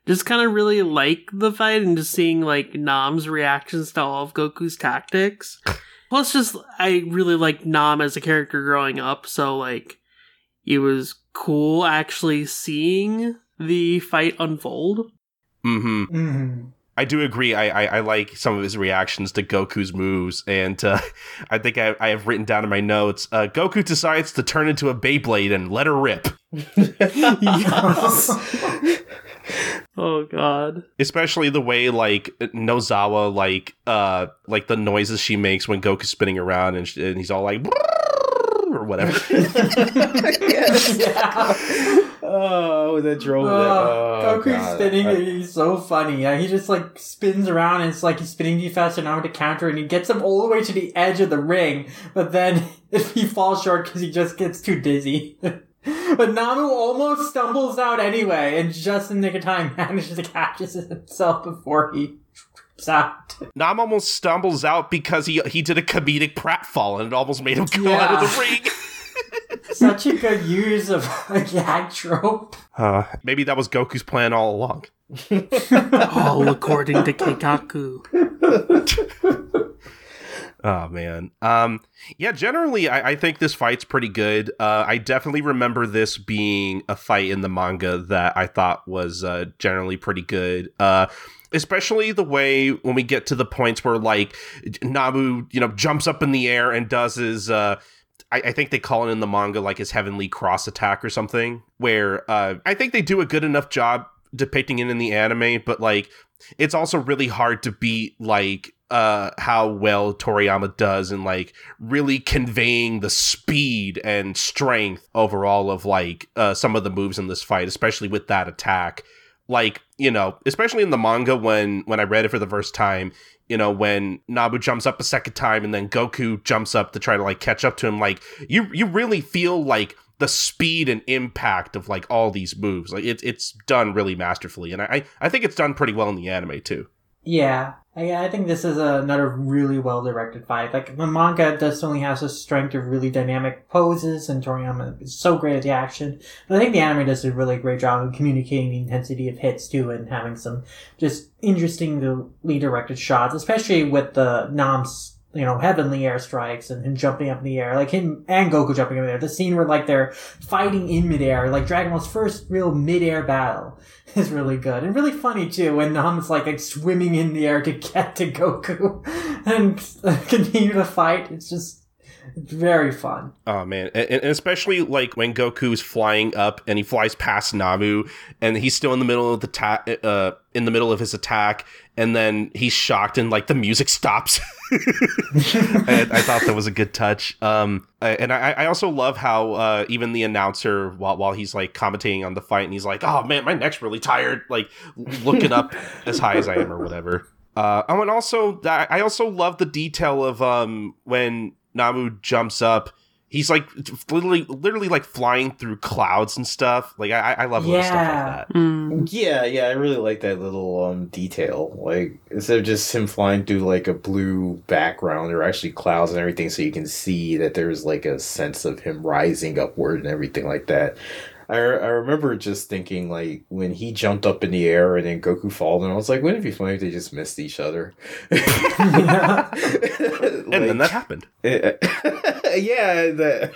just kind of really like the fight and just seeing like Nam's reactions to all of Goku's tactics. Plus, just I really liked Nam as a character growing up, so like it was cool actually seeing the fight unfold. Mm-hmm. Mm-hmm. I do agree. I, I, I like some of his reactions to Goku's moves, and uh, I think I, I have written down in my notes. Uh, Goku decides to turn into a Beyblade and let her rip. Oh god. Especially the way like Nozawa like uh like the noises she makes when Goku's spinning around and, sh- and he's all like or whatever. oh that drove that Oh, oh, Goku's God. spinning, I- he's so funny. Yeah, he just like spins around and it's like he's spinning too fast and now to counter and he gets him all the way to the edge of the ring, but then if he falls short because he just gets too dizzy. but Namu almost stumbles out anyway and just in the nick of time manages to catch himself before he trips out. Nam almost stumbles out because he he did a comedic pratfall and it almost made him go out of the ring. Such a good use of a gag trope. Uh, maybe that was Goku's plan all along. All according to Keikaku. Oh man. Um yeah, generally I, I think this fight's pretty good. Uh I definitely remember this being a fight in the manga that I thought was uh generally pretty good. Especially the way when we get to the points where like Namu, you know, jumps up in the air and does his uh I, I think they call it in the manga like his heavenly cross attack or something, where uh I think they do a good enough job depicting it in the anime, but like it's also really hard to beat like uh how well Toriyama does in like really conveying the speed and strength overall of like uh some of the moves in this fight, especially with that attack. Like, you know, especially in the manga when when I read it for the first time, you know, when Namu jumps up a second time and then Goku jumps up to try to like catch up to him, like you you really feel like the speed and impact of like all these moves. Like it's it's done really masterfully. And I I think it's done pretty well in the anime too. Yeah, I, I think this is another really well directed fight. Like the manga definitely has a strength of really dynamic poses, and Toriyama is so great at the action. But I think the anime does a really great job of communicating the intensity of hits too, and having some just interestingly directed shots, especially with the Nam's you know, heavenly airstrikes and him jumping up in the air, like him and Goku jumping up in the air. The scene where like they're fighting in midair, like Dragon Ball's first real midair battle is really good and really funny too. When Nam's like, like swimming in the air to get to Goku and continue to fight. It's just it's very fun. Oh man, and, especially like when Goku's flying up and he flies past Namu, and he's still in the middle of the ta- uh, in the middle of his attack, and then he's shocked and like the music stops. I, I, thought that was a good touch. Um, and I, I also love how uh, even the announcer while while he's like commentating on the fight, and he's like, "Oh man, my neck's really tired," like looking up as high as I am or whatever. Uh, oh, and also I also love the detail of um when Namu jumps up. He's like literally, literally like flying through clouds and stuff. Like I, I love little stuff like that. Mm. Yeah, yeah, I really like that little um detail. Like instead of just him flying through like a blue background, there are actually clouds and everything, so you can see that there's like a sense of him rising upward and everything like that. I, I remember just thinking like when he jumped up in the air and then Goku followed and I was like, wouldn't it be funny if they just missed each other? and then that happened. yeah, that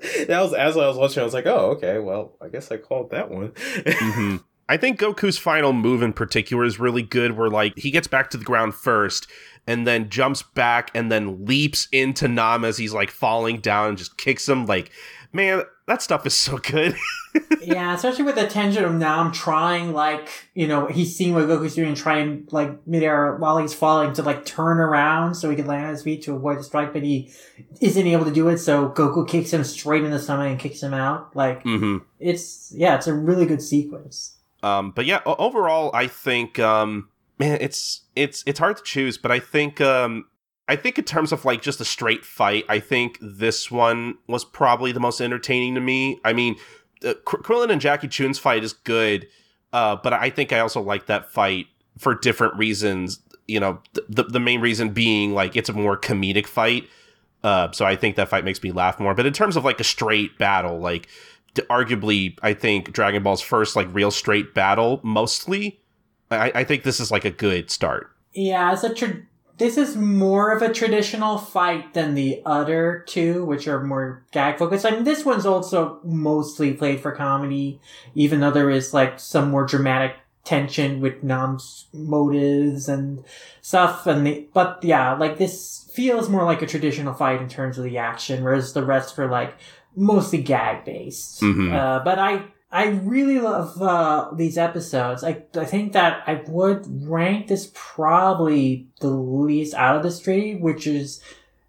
that was as I was watching. I was like, oh, okay, well, I guess I called that one. mm-hmm. I think Goku's final move in particular is really good. Where like he gets back to the ground first, and then jumps back, and then leaps into Nam as he's like falling down, and just kicks him. Like, man, that stuff is so good. yeah, especially with the tension of now I'm trying, like, you know, he's seeing what Goku's doing, trying, like, midair while he's falling to, like, turn around so he can land on his feet to avoid the strike, but he isn't able to do it, so Goku kicks him straight in the stomach and kicks him out. Like, mm-hmm. it's, yeah, it's a really good sequence. Um, but yeah, overall, I think, um, man, it's, it's, it's hard to choose, but I think, um, I think in terms of like just a straight fight, I think this one was probably the most entertaining to me. I mean, uh, Krillin and Jackie Chun's fight is good, uh, but I think I also like that fight for different reasons. You know, the the main reason being like it's a more comedic fight. Uh, so I think that fight makes me laugh more. But in terms of like a straight battle, like arguably, I think Dragon Ball's first like real straight battle, mostly. I, I think this is like a good start. Yeah, it's a tra- this is more of a traditional fight than the other two, which are more gag focused. I mean, this one's also mostly played for comedy, even though there is like some more dramatic tension with Nam's motives and stuff. And the, but yeah, like this feels more like a traditional fight in terms of the action, whereas the rest are like mostly gag based. Mm-hmm. Uh, but I I really love uh, these episodes. I, I think that I would rank this probably the least out of the three, which is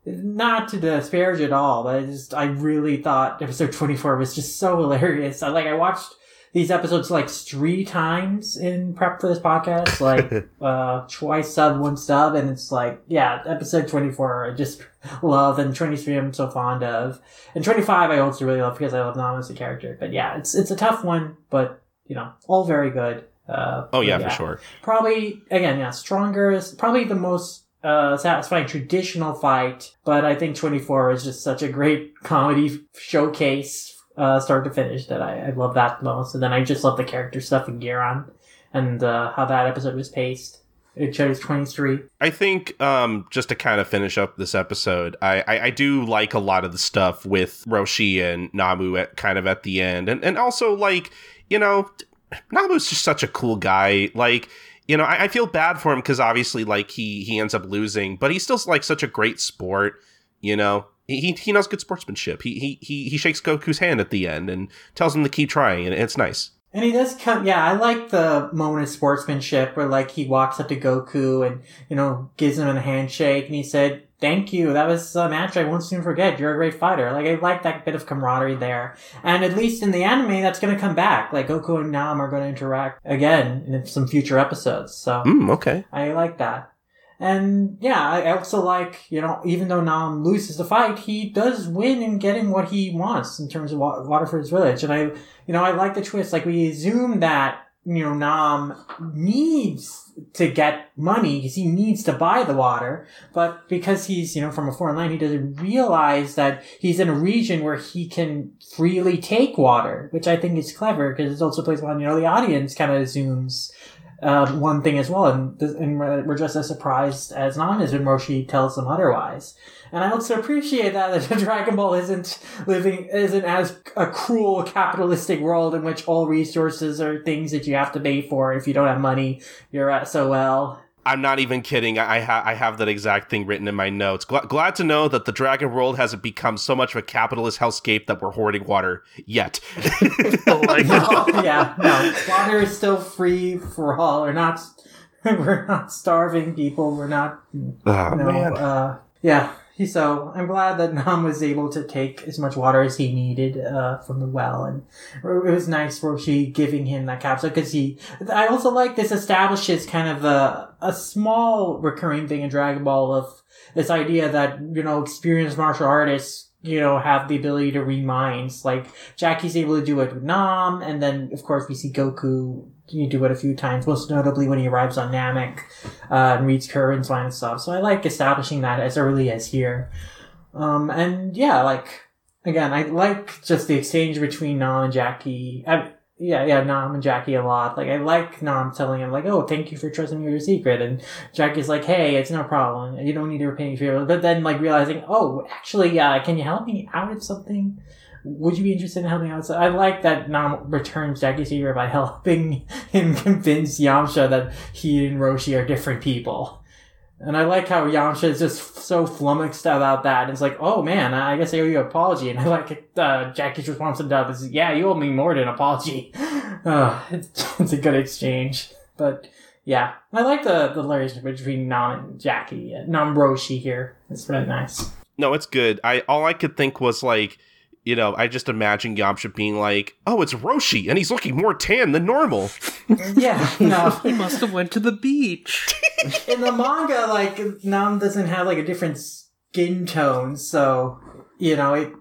not to disparage at all, but I just I really thought episode twenty four was just so hilarious. I like I watched these episodes like three times in prep for this podcast, like uh twice sub, one sub, and it's like yeah, episode twenty four I just love, and twenty three I'm so fond of, and twenty five I also really love because I love Nam as a character. But yeah, it's it's a tough one, but you know, all very good. Uh, oh yeah, yeah, for sure. Probably again, yeah, stronger is probably the most uh, satisfying traditional fight, but I think 24 is just such a great comedy showcase uh, start to finish that I, I love that most. And then I just love the character stuff in Giran and uh, how that episode was paced. It chose 23. I think um, just to kind of finish up this episode, I, I, I, do like a lot of the stuff with Roshi and Namu at kind of at the end. And, and also, like, you know, Namu's just such a cool guy. Like, you know, I, I feel bad for him because obviously, like, he, he ends up losing, but he's still, like, such a great sport, you know? He he knows good sportsmanship. He he he he shakes Goku's hand at the end and tells him to keep trying, and it's nice. And he does come, yeah, I like the moment of sportsmanship where like he walks up to Goku and, you know, gives him a handshake and he said, thank you. That was a match I won't soon forget. You're a great fighter. Like I like that bit of camaraderie there. And at least in the anime, that's going to come back. Like Goku and Nam are going to interact again in some future episodes. So, mm, okay. I like that. And yeah, I also like, you know, even though Nam loses the fight, he does win in getting what he wants in terms of Waterford's village. And I, you know, I like the twist. Like we assume that, you know, Nam needs to get money because he needs to buy the water. But because he's, you know, from a foreign land, he doesn't realize that he's in a region where he can freely take water, which I think is clever because it also plays on, you know, the audience kind of assumes uh, one thing as well, and, and we're just as surprised as Nam is when Roshi tells them otherwise. And I also appreciate that that Dragon Ball isn't living isn't as a cruel capitalistic world in which all resources are things that you have to pay for. If you don't have money, you're at SOL. I'm not even kidding. I ha- I have that exact thing written in my notes. Gla- glad to know that the Dragon World hasn't become so much of a capitalist hellscape that we're hoarding water yet. Oh my god. No, yeah, no. Water is still free for all. We're not, we're not starving people. We're not. Oh, no, man. Uh, yeah. So I'm glad that Nam was able to take as much water as he needed uh, from the well, and it was nice for she giving him that capsule because he. I also like this establishes kind of a a small recurring thing in Dragon Ball of this idea that you know experienced martial artists you know have the ability to read minds. Like Jackie's able to do it with Nam, and then of course we see Goku. You do it a few times, most notably when he arrives on Namek uh, and reads Curran's line and stuff. So I like establishing that as early as here. Um, and yeah, like again, I like just the exchange between Nam and Jackie. I, yeah, yeah, Nam and Jackie a lot. Like I like Nam telling him like, "Oh, thank you for trusting me with your secret," and Jackie's like, "Hey, it's no problem. You don't need to repay me for it." But then like realizing, "Oh, actually, uh, can you help me out of something?" Would you be interested in helping out? So I like that Nam returns Jackie favor by helping him convince Yamcha that he and Roshi are different people. And I like how Yamcha is just so flummoxed about that. It's like, oh man, I guess I owe you an apology. And I like uh, Jackie's response to that is, yeah, you owe me more than an apology. Uh, it's, it's a good exchange. But yeah, I like the, the layers between Nam and Jackie, uh, Nam Roshi here. It's really nice. No, it's good. I all I could think was like, you know, I just imagine Yamcha being like, "Oh, it's Roshi, and he's looking more tan than normal." Yeah, no. He must have went to the beach. in the manga, like Nam doesn't have like a different skin tone, so you know it.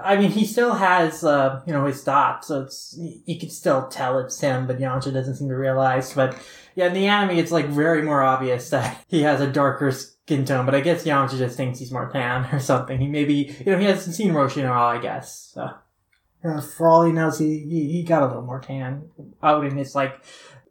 I mean, he still has uh, you know his dots, so it's you can still tell it's him, but Yamcha doesn't seem to realize. But yeah, in the anime, it's like very more obvious that he has a darker skin tone. But I guess Yamcha just thinks he's more tan or something. He maybe you know he hasn't seen Roshi in a while, I guess. So. Uh, for all he knows, he, he he got a little more tan out in his like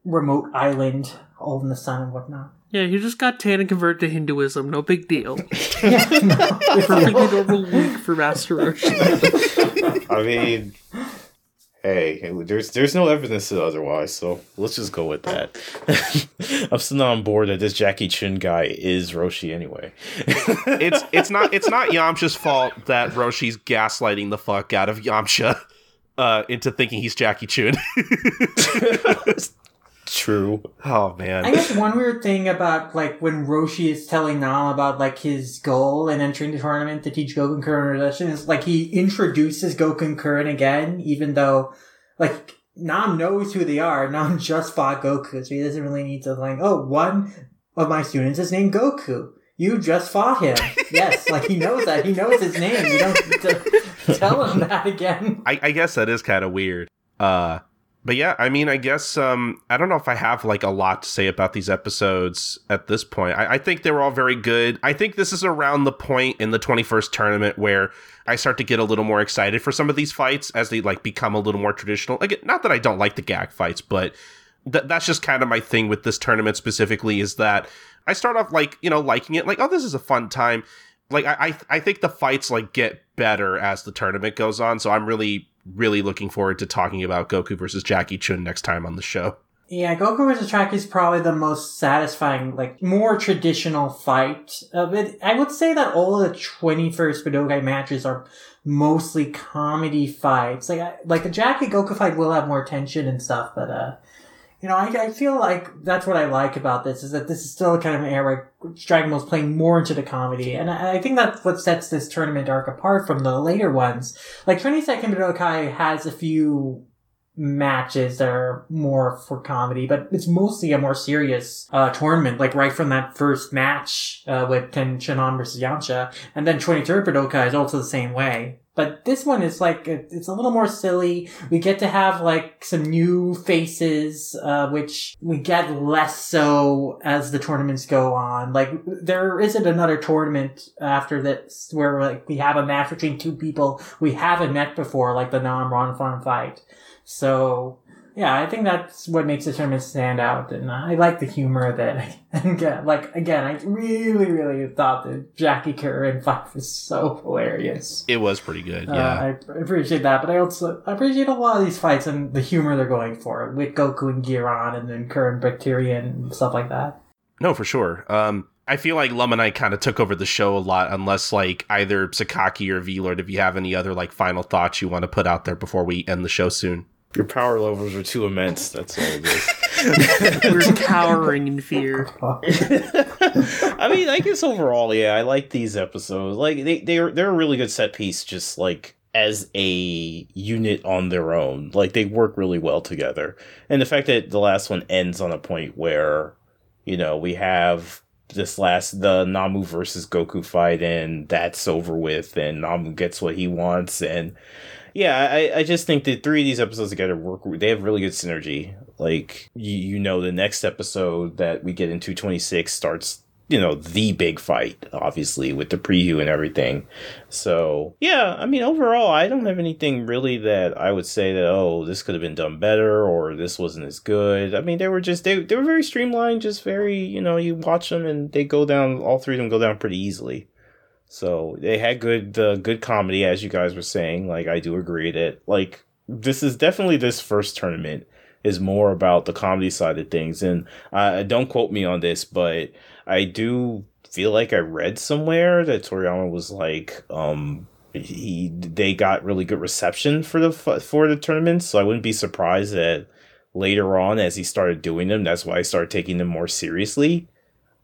remote island, all in the sun and whatnot. Yeah, he just got tan and converted to Hinduism. No big deal. Yeah, no, Perfectly normal week for Master Roshi. I mean, hey, there's there's no evidence to otherwise, so let's just go with that. I'm still not on board that this Jackie Chun guy is Roshi anyway. it's it's not it's not Yamcha's fault that Roshi's gaslighting the fuck out of Yamcha uh, into thinking he's Jackie Chun. True. Oh man. I guess one weird thing about like when Roshi is telling Nam about like his goal in entering the tournament to teach Goku Current Redemption is like he introduces Goku Current again, even though like Nam knows who they are. Nam just fought Goku, so he doesn't really need to like, oh, one of my students is named Goku. You just fought him. yes, like he knows that. He knows his name. You don't need to tell him that again. I, I guess that is kind of weird. Uh, but yeah, I mean, I guess um, I don't know if I have like a lot to say about these episodes at this point. I, I think they were all very good. I think this is around the point in the 21st tournament where I start to get a little more excited for some of these fights as they like become a little more traditional. Again, not that I don't like the gag fights, but th- that's just kind of my thing with this tournament specifically is that I start off like you know liking it, like oh this is a fun time. Like I I, I think the fights like get better as the tournament goes on, so I'm really really looking forward to talking about Goku versus Jackie Chun next time on the show. Yeah, Goku vs. Track is probably the most satisfying, like, more traditional fight. Uh, but I would say that all the 21st Budokai matches are mostly comedy fights. Like, I, like the Jackie Goku fight will have more tension and stuff, but, uh, you know, I, I feel like that's what I like about this, is that this is still kind of an era where Dragon Ball's playing more into the comedy. And I, I think that's what sets this tournament arc apart from the later ones. Like, 22nd Budokai has a few matches that are more for comedy, but it's mostly a more serious uh, tournament. Like right from that first match uh, with Tenshinhan versus Yamcha, and then 23rd Budokai is also the same way. But this one is like it's a little more silly. We get to have like some new faces, uh, which we get less so as the tournaments go on. Like there isn't another tournament after this where like we have a match between two people we haven't met before, like the Nam Ranfan fight. So yeah, I think that's what makes the tournament stand out, and I like the humor that I again, like again, I really, really thought that Jackie Kerr and Five was so hilarious. It was pretty good. Uh, Yeah. I appreciate that, but I also I appreciate a lot of these fights and the humor they're going for with Goku and Giran, and then Kerr and Bacterian and stuff like that. No, for sure. Um, I feel like Lum and I kind of took over the show a lot, unless like either Sakaki or V-Lord, if you have any other like final thoughts you want to put out there before we end the show soon. Your power levels are too immense. That's all it is. We're cowering in fear. I mean, I guess overall, yeah, I like these episodes. Like they they're they're a really good set piece, just like as a unit on their own. Like they work really well together. And the fact that the last one ends on a point where, you know, we have this last the Namu versus Goku fight and that's over with and Namu gets what he wants and yeah, I, I just think that three of these episodes together work. They have really good synergy. Like you, you know, the next episode that we get into twenty six starts. You know, the big fight, obviously, with the preview and everything. So yeah, I mean, overall, I don't have anything really that I would say that oh, this could have been done better or this wasn't as good. I mean, they were just they they were very streamlined, just very you know, you watch them and they go down. All three of them go down pretty easily. So they had good uh, good comedy, as you guys were saying. Like I do agree that like this is definitely this first tournament is more about the comedy side of things. And uh, don't quote me on this, but I do feel like I read somewhere that Toriyama was like, um, he they got really good reception for the for the tournament. So I wouldn't be surprised that later on, as he started doing them, that's why I started taking them more seriously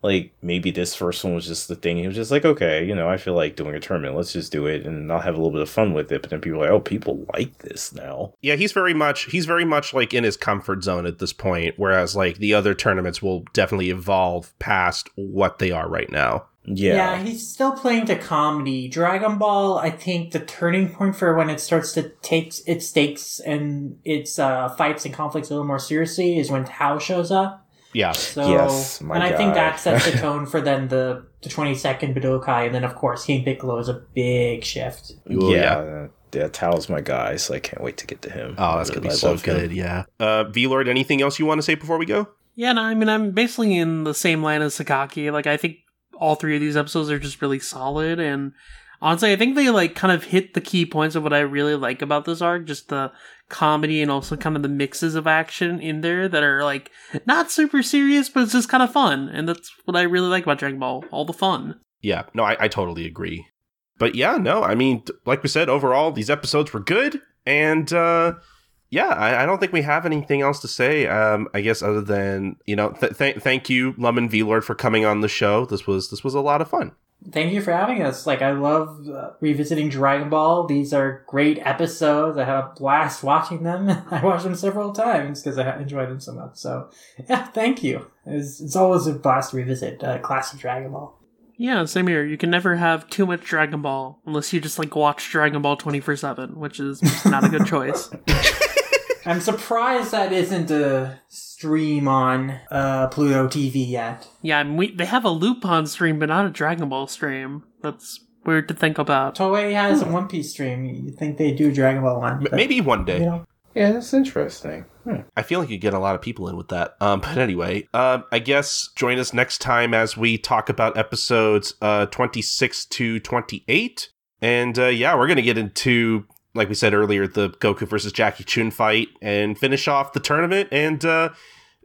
like maybe this first one was just the thing. He was just like, okay, you know, I feel like doing a tournament. Let's just do it, and I'll have a little bit of fun with it. But then people are like, oh, people like this now. Yeah, he's very much he's very much like in his comfort zone at this point, whereas like the other tournaments will definitely evolve past what they are right now. Yeah. Yeah, he's still playing to comedy. Dragon Ball, I think the turning point for when it starts to take its stakes and its uh, fights and conflicts a little more seriously is when Tao shows up. Yeah. So, Yes, my and I think that sets the tone for then the the twenty second Budokai, and then of course King Piccolo is a big shift. Ooh, yeah, uh, yeah. Tao's my guy, so I can't wait to get to him. Oh, that's I gonna be really so love him. good. Yeah. Uh, V Lord, anything else you want to say before we go? Yeah, no, I mean, I'm basically in the same line as Sakaki. Like, I think all three of these episodes are just really solid, and honestly, I think they like kind of hit the key points of what I really like about this arc. Just the comedy and also kind of the mixes of action in there that are like not super serious, but it's just kind of fun, and that's what I really like about Dragon Ball. All the fun. Yeah, no, I, I totally agree. But yeah, no, I mean, like we said, overall, these episodes were good. And uh, yeah, I, I don't think we have anything else to say, um, I guess, other than, you know, th- th- thank you, Lemon V Lord, for coming on the show. This was this was a lot of fun. Thank you for having us. Like I love uh, revisiting Dragon Ball. These are great episodes. I had a blast watching them. I watched them several times because I enjoyed them so much. So yeah, thank you. It's, it's always a blast to revisit uh, classic Dragon Ball. Yeah, same here. You can never have too much Dragon Ball unless you just like watch Dragon Ball 24 7, which is not a good choice. I'm surprised that isn't a stream on uh, Pluto TV yet. Yeah, I mean, we, they have a Lupin stream, but not a Dragon Ball stream. That's weird to think about. Toei has a One Piece stream. You think they do Dragon Ball one? M- but, maybe one day. You know, Yeah, that's interesting. Hmm. I feel like you get a lot of people in with that. Um, but anyway, uh, I guess join us next time as we talk about episodes uh, 26 to 28. And uh, yeah, we're going to get into, like we said earlier, the Goku versus Jackie Chun fight and finish off the tournament and uh,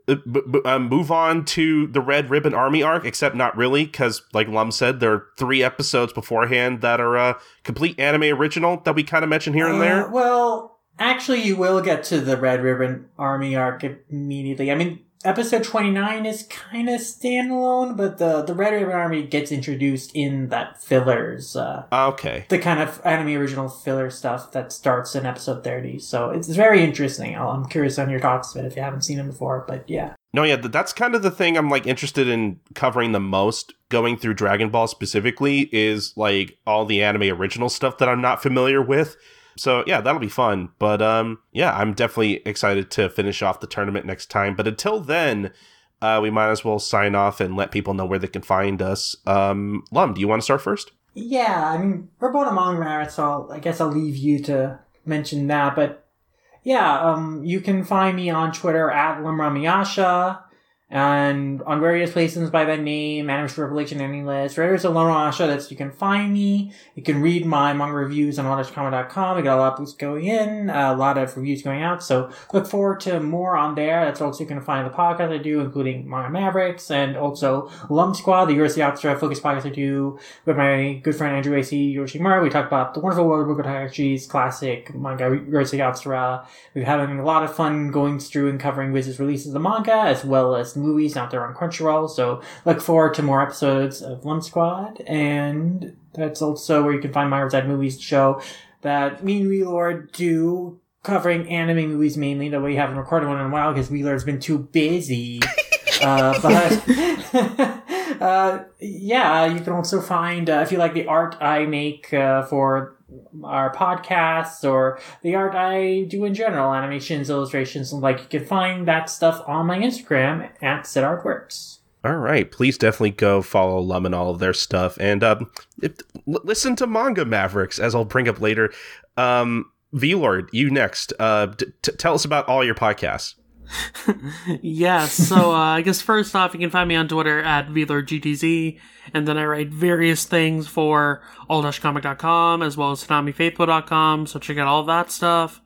b- b- uh, move on to the Red Ribbon Army arc, except not really, because, like Lum said, there are three episodes beforehand that are uh, complete anime original that we kind of mentioned here and there. Uh, well, actually, you will get to the Red Ribbon Army arc immediately. I mean, episode 29 is kind of standalone, but the, the Red Ribbon Army gets introduced in that fillers, uh, Okay. the kind of anime original filler stuff that starts in episode 30. So it's very interesting. I'll- I'm curious on your thoughts of it if you haven't seen it before, but yeah. No, yeah, that's kind of the thing I'm like interested in covering the most going through Dragon Ball specifically is like all the anime original stuff that I'm not familiar with. So yeah, that'll be fun. But um yeah, I'm definitely excited to finish off the tournament next time. But until then, uh we might as well sign off and let people know where they can find us. Um Lum, do you want to start first? Yeah, I mean, we're both among Marit, so I'll, I guess I'll leave you to mention that. But yeah, um, you can find me on Twitter at LumRamayasha and on various places by that name, Animation Revelation, AniList. Writers of Lum Ramayasha, that's you can find me. You can read my manga reviews on autoshikama.com. We got a lot of books going in, a lot of reviews going out. So look forward to more on there. That's also you can find the podcast I do, including Manga Mavericks and also Lum Squad, the Urusei Yatsura focus podcast I do with my good friend Andrew A.C. Yoshimura. We talk about the wonderful world of Takahashi's classic manga Urusei Yatsura. We're having a lot of fun going through and covering Viz's releases of the manga as well as movies out there on Crunchyroll. So look forward to more episodes of Lum Squad. And that's also where you can find my Reside Movies show that me and V Lord do covering anime movies mainly, though we haven't recorded one in a while because V Lord's been too busy. uh, but uh, yeah, you can also find uh, if you like the art I make uh, for our podcasts or the art I do in general, animations, illustrations, and like you can find that stuff on my Instagram at Sid Artworks. All right, please definitely go follow Lum and all of their stuff, and um, l- listen to Manga Mavericks, as I'll bring up later. Um, V Lord, you next. Uh, t- t- tell us about all your podcasts. yeah, so uh, I guess first off, you can find me on Twitter at VLordGTZ, and then I write various things for all-comic.com as well as ToonamiFaithful.com, so check out all that stuff.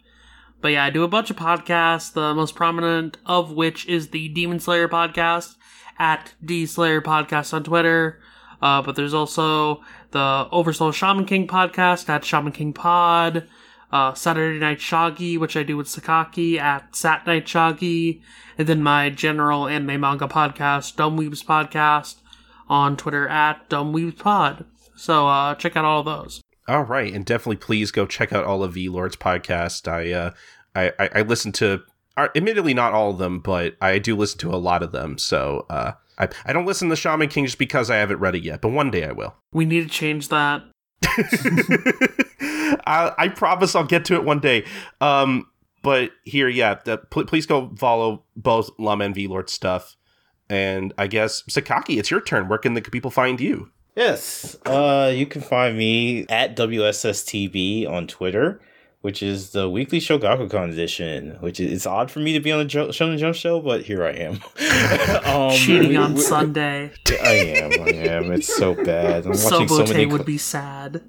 But yeah, I do a bunch of podcasts, the most prominent of which is the Demon Slayer podcast at D Slayer Podcast on Twitter. Uh, but there's also the Oversoul Shaman King podcast at Shaman King Pod uh, Saturday Night Shogi, which I do with Sakaki at Sat Night Shogi, and then my general anime manga podcast, Dumb Weebs Podcast, on Twitter at Dumb Weebs Pod. So uh, check out all of those. All right, and definitely please go check out all of V Lord's podcast. I uh, I, I, I listen to, uh, admittedly not all of them, but I do listen to a lot of them. So uh, I I don't listen to Shaman King just because I haven't read it yet, but one day I will. We need to change that. I, I promise I'll get to it one day. Um, but here, yeah, the, pl- please go follow both Lum and V Lord stuff. And I guess Sakaki, it's your turn. Where can the people find you? Yes, uh, you can find me at WSSTV on Twitter, which is the weekly Shogakukan edition. Which is it's odd for me to be on the jo- Shonen Jump show, but here I am. um, Cheating we- on we- Sunday. I am, I am. It's so bad. I'm watching so Sobote many. would be sad.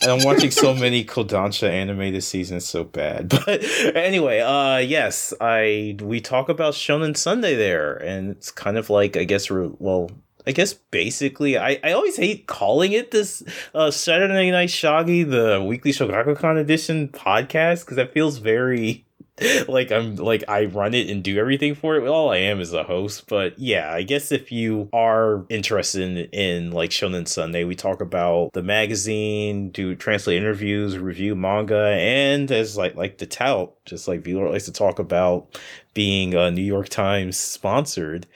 and I'm watching so many Kodansha anime this season. It's so bad. But anyway, uh, yes, I we talk about Shonen Sunday there, and it's kind of like I guess we're well. I guess basically, I, I always hate calling it this uh, Saturday Night Shaggy, the weekly Shogakukan edition podcast, because that feels very like I'm like I run it and do everything for it. All I am is a host, but yeah, I guess if you are interested in, in like Shonen Sunday, we talk about the magazine, do translate interviews, review manga, and as like like the tout, just like V Lord likes to talk about being a New York Times sponsored.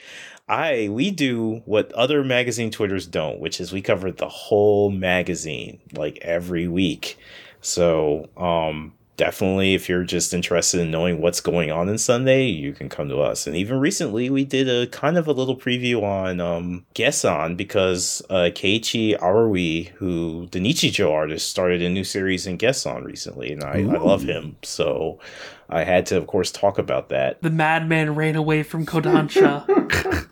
I we do what other magazine twitters don't, which is we cover the whole magazine like every week. So, um definitely if you're just interested in knowing what's going on in Sunday, you can come to us. And even recently we did a kind of a little preview on um Gessan because uh Keiichi Arawi, who the Nichijou artist, started a new series in Gessan recently, and I, I love him. So I had to of course talk about that. The madman ran away from Kodansha.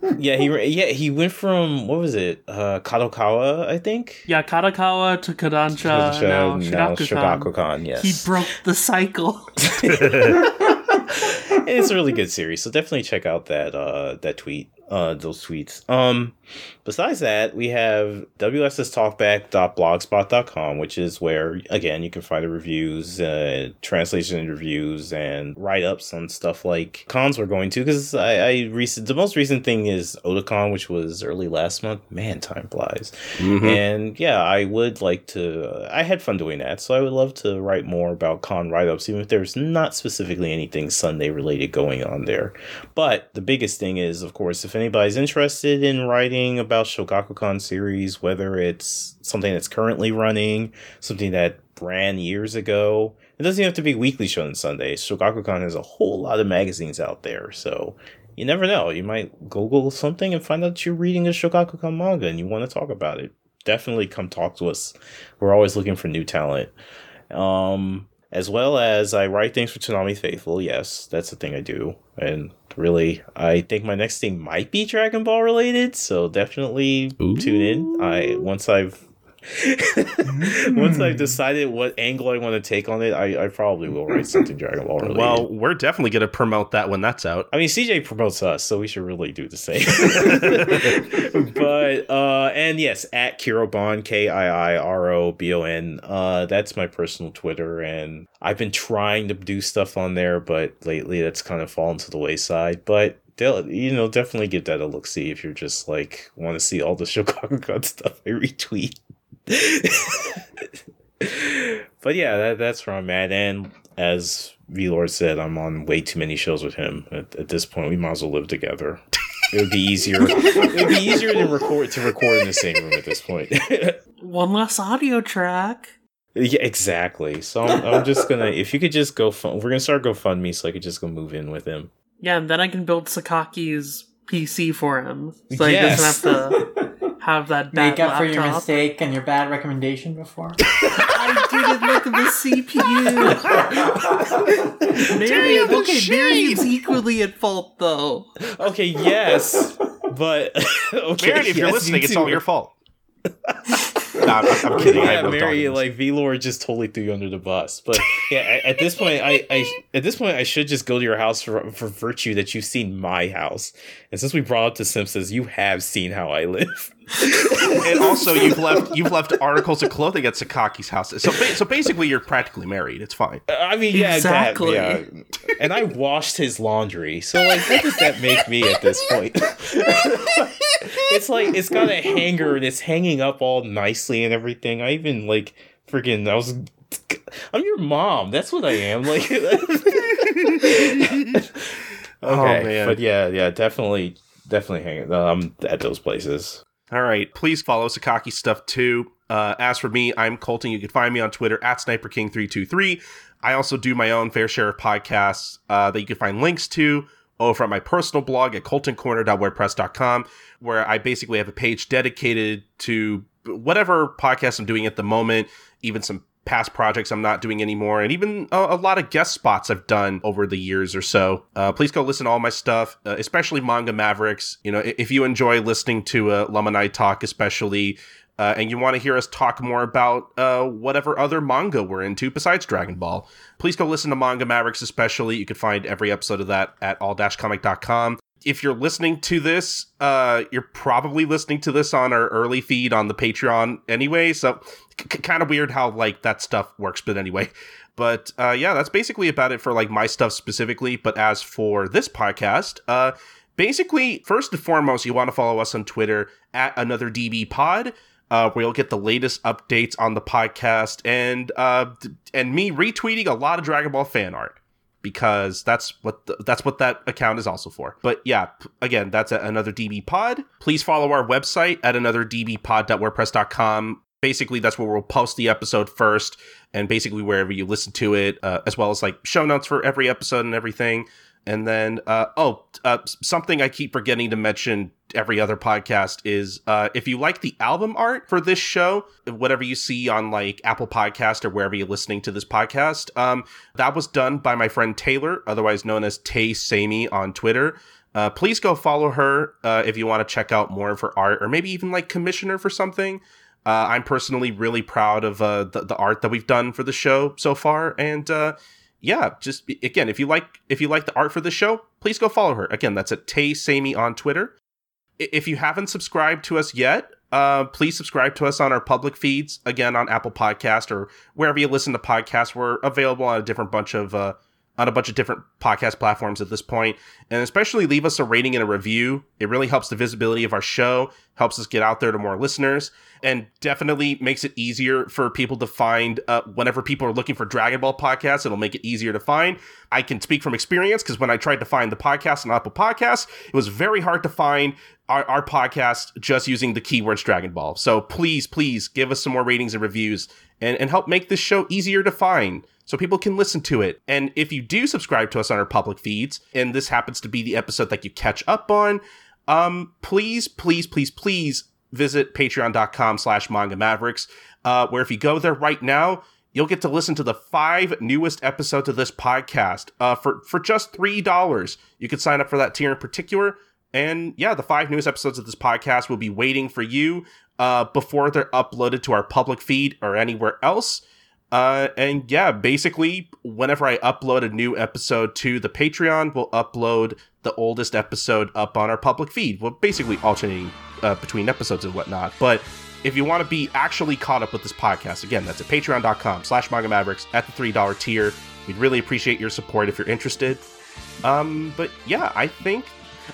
yeah, he yeah, he went from what was it? Uh Kadokawa, I think. yeah, Kadokawa to Kodansha, Kodansha, now now Shogakukan. Shogakukan, yes. He broke the cycle. it's a really good series, so definitely check out that uh that tweet, uh those tweets. Um besides that, we have wsstalkback.blogspot.com, which is where again you can find the reviews, uh translation interviews and write-ups on stuff like cons we're going to because I, I recent the most recent thing is Otakon, which was early last month. Man, time flies. Mhm. And yeah, I would like to. I had fun doing that, so I would love to write more about con write ups, even if there's not specifically anything Sunday related going on there. But the biggest thing is, of course, if anybody's interested in writing about Shogakukan series, whether it's something that's currently running, something that ran years ago, it doesn't even have to be weekly Shonen Sunday. Shogakukan has a whole lot of magazines out there, so you never know. You might Google something and find out you're reading a Shogakukan manga and you want to talk about it. Definitely come talk to us. We're always looking for new talent. Um, as well as I write things for Toonami Faithful. Yes, that's the thing I do. And really, I think my next thing might be Dragon Ball related, so definitely tune in. I once I've once I've decided what angle I want to take on it, I, I probably will write something Dragon Ball related. Well, we're definitely going to promote that when that's out. I mean, CJ promotes us, so we should really do the same. but uh, and yes, at Kiirobon K I I R O B O N. Uh, that's my personal Twitter, and I've been trying to do stuff on there, but lately that's kind of fallen to the wayside. But they'll, you know, definitely give that a look. See if you're just like want to see all the Shogakukan stuff I retweet. but yeah, that, that's where I'm at. And as V Lord said, I'm on way too many shows with him. At, at this point, we might as well live together. It would be easier. it would be easier to record to record in the same room at this point. One less audio track. yeah, exactly. So I'm, I'm just gonna. If you could just go, fun, we're gonna start GoFundMe, so I could just go move in with him. Yeah, and then I can build Sakaki's PC for him, so he Yes. doesn't have to have that bad Make up for your mistake and your bad recommendation before. I didn't look at the CPU. Marion, the okay, shade. Marion's equally at fault though. Okay, yes, but okay, Baron, if you're listening, you it's all your fault. no, I'm, I'm kidding. I yeah, have no Mary, dog like V Lord just totally threw you under the bus. But yeah, at, at this point, I, I at this point I should just go to your house for for virtue that you've seen my house. And since we brought up the Simpsons, you have seen how I live. And also you've left you've left articles of clothing at Sakaki's house. So ba- so basically, you're practically married. It's fine. I mean, yeah, Exactly. that, yeah. And I washed his laundry. So like, what does that make me at this point? it's like it's got a hanger and it's hanging up all nicely and everything. I even like freaking. I was. I'm your mom. That's what I am. Like. okay, Oh, man. but yeah, yeah, definitely, definitely hang it. Um, at those places. All right. Please follow Sakaki stuff too. Uh, as for me, I'm Colton. You can find me on Twitter at SniperKing323. I also do my own fair share of podcasts uh, that you can find links to over at my personal blog at coltoncorner.wordpress.com, where I basically have a page dedicated to whatever podcast I'm doing at the moment, even some past projects I'm not doing anymore, and even a, a lot of guest spots I've done over the years or so. Uh, please go listen to all my stuff, uh, especially Manga Mavericks. You know, if you enjoy listening to uh, Lum and I talk, especially. Uh, and you want to hear us talk more about uh, whatever other manga we're into besides Dragon Ball, please go listen to Manga Mavericks, especially. You can find every episode of that at all-comic.com. If you're listening to this, uh, you're probably listening to this on our early feed on the Patreon anyway. So, c- kind of weird how like that stuff works, but anyway. But uh, yeah, that's basically about it for like my stuff specifically. But as for this podcast, uh, basically, first and foremost, you want to follow us on Twitter at another DB Pod uh, where you'll get the latest updates on the podcast and uh, and me retweeting a lot of Dragon Ball fan art because that's what the, that's what that account is also for. But yeah, again, that's at another DB Pod. Please follow our website at another dbpod.wordpress.com. Basically, that's where we'll post the episode first, and basically wherever you listen to it, uh, as well as like show notes for every episode and everything. And then, uh, oh, uh, something I keep forgetting to mention every other podcast is uh, if you like the album art for this show, whatever you see on like Apple Podcast or wherever you're listening to this podcast, um, that was done by my friend Taylor, otherwise known as Tay Samey on Twitter. Uh, please go follow her uh, if you want to check out more of her art or maybe even like commission her for something. Uh, I'm personally really proud of uh, the, the art that we've done for the show so far, and uh, yeah, just again, if you like if you like the art for the show, please go follow her. Again, that's at Tay Samey on Twitter. If you haven't subscribed to us yet, uh, please subscribe to us on our public feeds. Again, on Apple Podcast or wherever you listen to podcasts. We're available on a different bunch of uh, on a bunch of different podcast platforms at this point, and especially leave us a rating and a review. It really helps the visibility of our show, helps us get out there to more listeners, and definitely makes it easier for people to find. Uh, whenever people are looking for Dragon Ball podcasts, it'll make it easier to find. I can speak from experience because when I tried to find the podcast on Apple Podcasts, it was very hard to find our, our podcast just using the keywords Dragon Ball. So please, please give us some more ratings and reviews and, and help make this show easier to find so people can listen to it. And if you do subscribe to us on our public feeds, and this happens to be the episode that you catch up on, um, please, please, please, please visit patreon.com slash manga mavericks, uh, where if you go there right now, you'll get to listen to the five newest episodes of this podcast uh, for for just three dollars. You can sign up for that tier in particular, and yeah, the five newest episodes of this podcast will be waiting for you uh, before they're uploaded to our public feed or anywhere else. Uh, and yeah, basically, whenever I upload a new episode to the Patreon, we'll upload the oldest episode up on our public feed. We're basically alternating uh, between episodes and whatnot. But if you want to be actually caught up with this podcast, again, that's at patreon.com slash manga mavericks at the $3 tier. We'd really appreciate your support if you're interested. Um, but yeah, I think.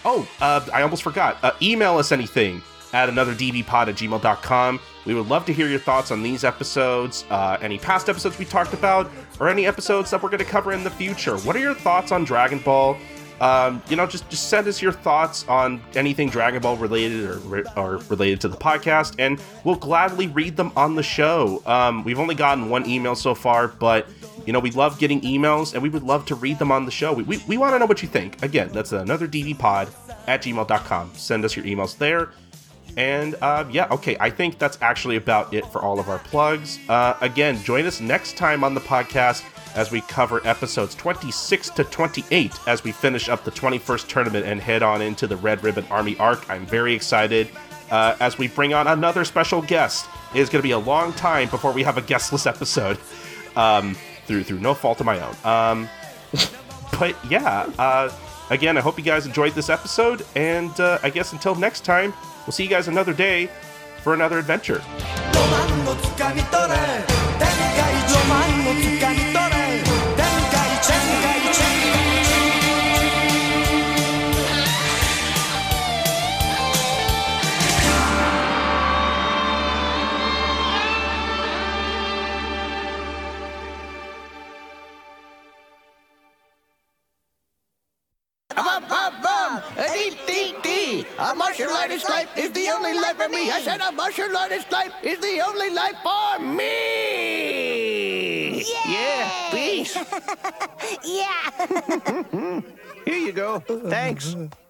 Oh, uh, I almost forgot. Uh, email us anything at anotherdbpod at gmail.com. We would love to hear your thoughts on these episodes, uh, any past episodes we talked about, or any episodes that we're going to cover in the future. What are your thoughts on Dragon Ball? Um, you know, just just send us your thoughts on anything Dragon Ball related or, or related to the podcast, and we'll gladly read them on the show. Um, we've only gotten one email so far, but you know, we love getting emails, and we would love to read them on the show. We, we, we want to know what you think. Again, that's another dbpod at gmail.com. Send us your emails there. And uh, yeah, okay, I think that's actually about it for all of our plugs. Uh, again, join us next time on the podcast as we cover episodes 26 to 28 as we finish up the 21st tournament and head on into the Red Ribbon Army arc. I'm very excited uh, as we bring on another special guest. It is going to be a long time before we have a guestless episode um, through through no fault of my own. Um, but yeah, uh, again, I hope you guys enjoyed this episode, and uh, I guess until next time, we'll see you guys another day for another adventure. A martial artist life is the only life for me. I said a martial artist life is the only life for me. Yeah, peace. yeah. Here you go. Thanks.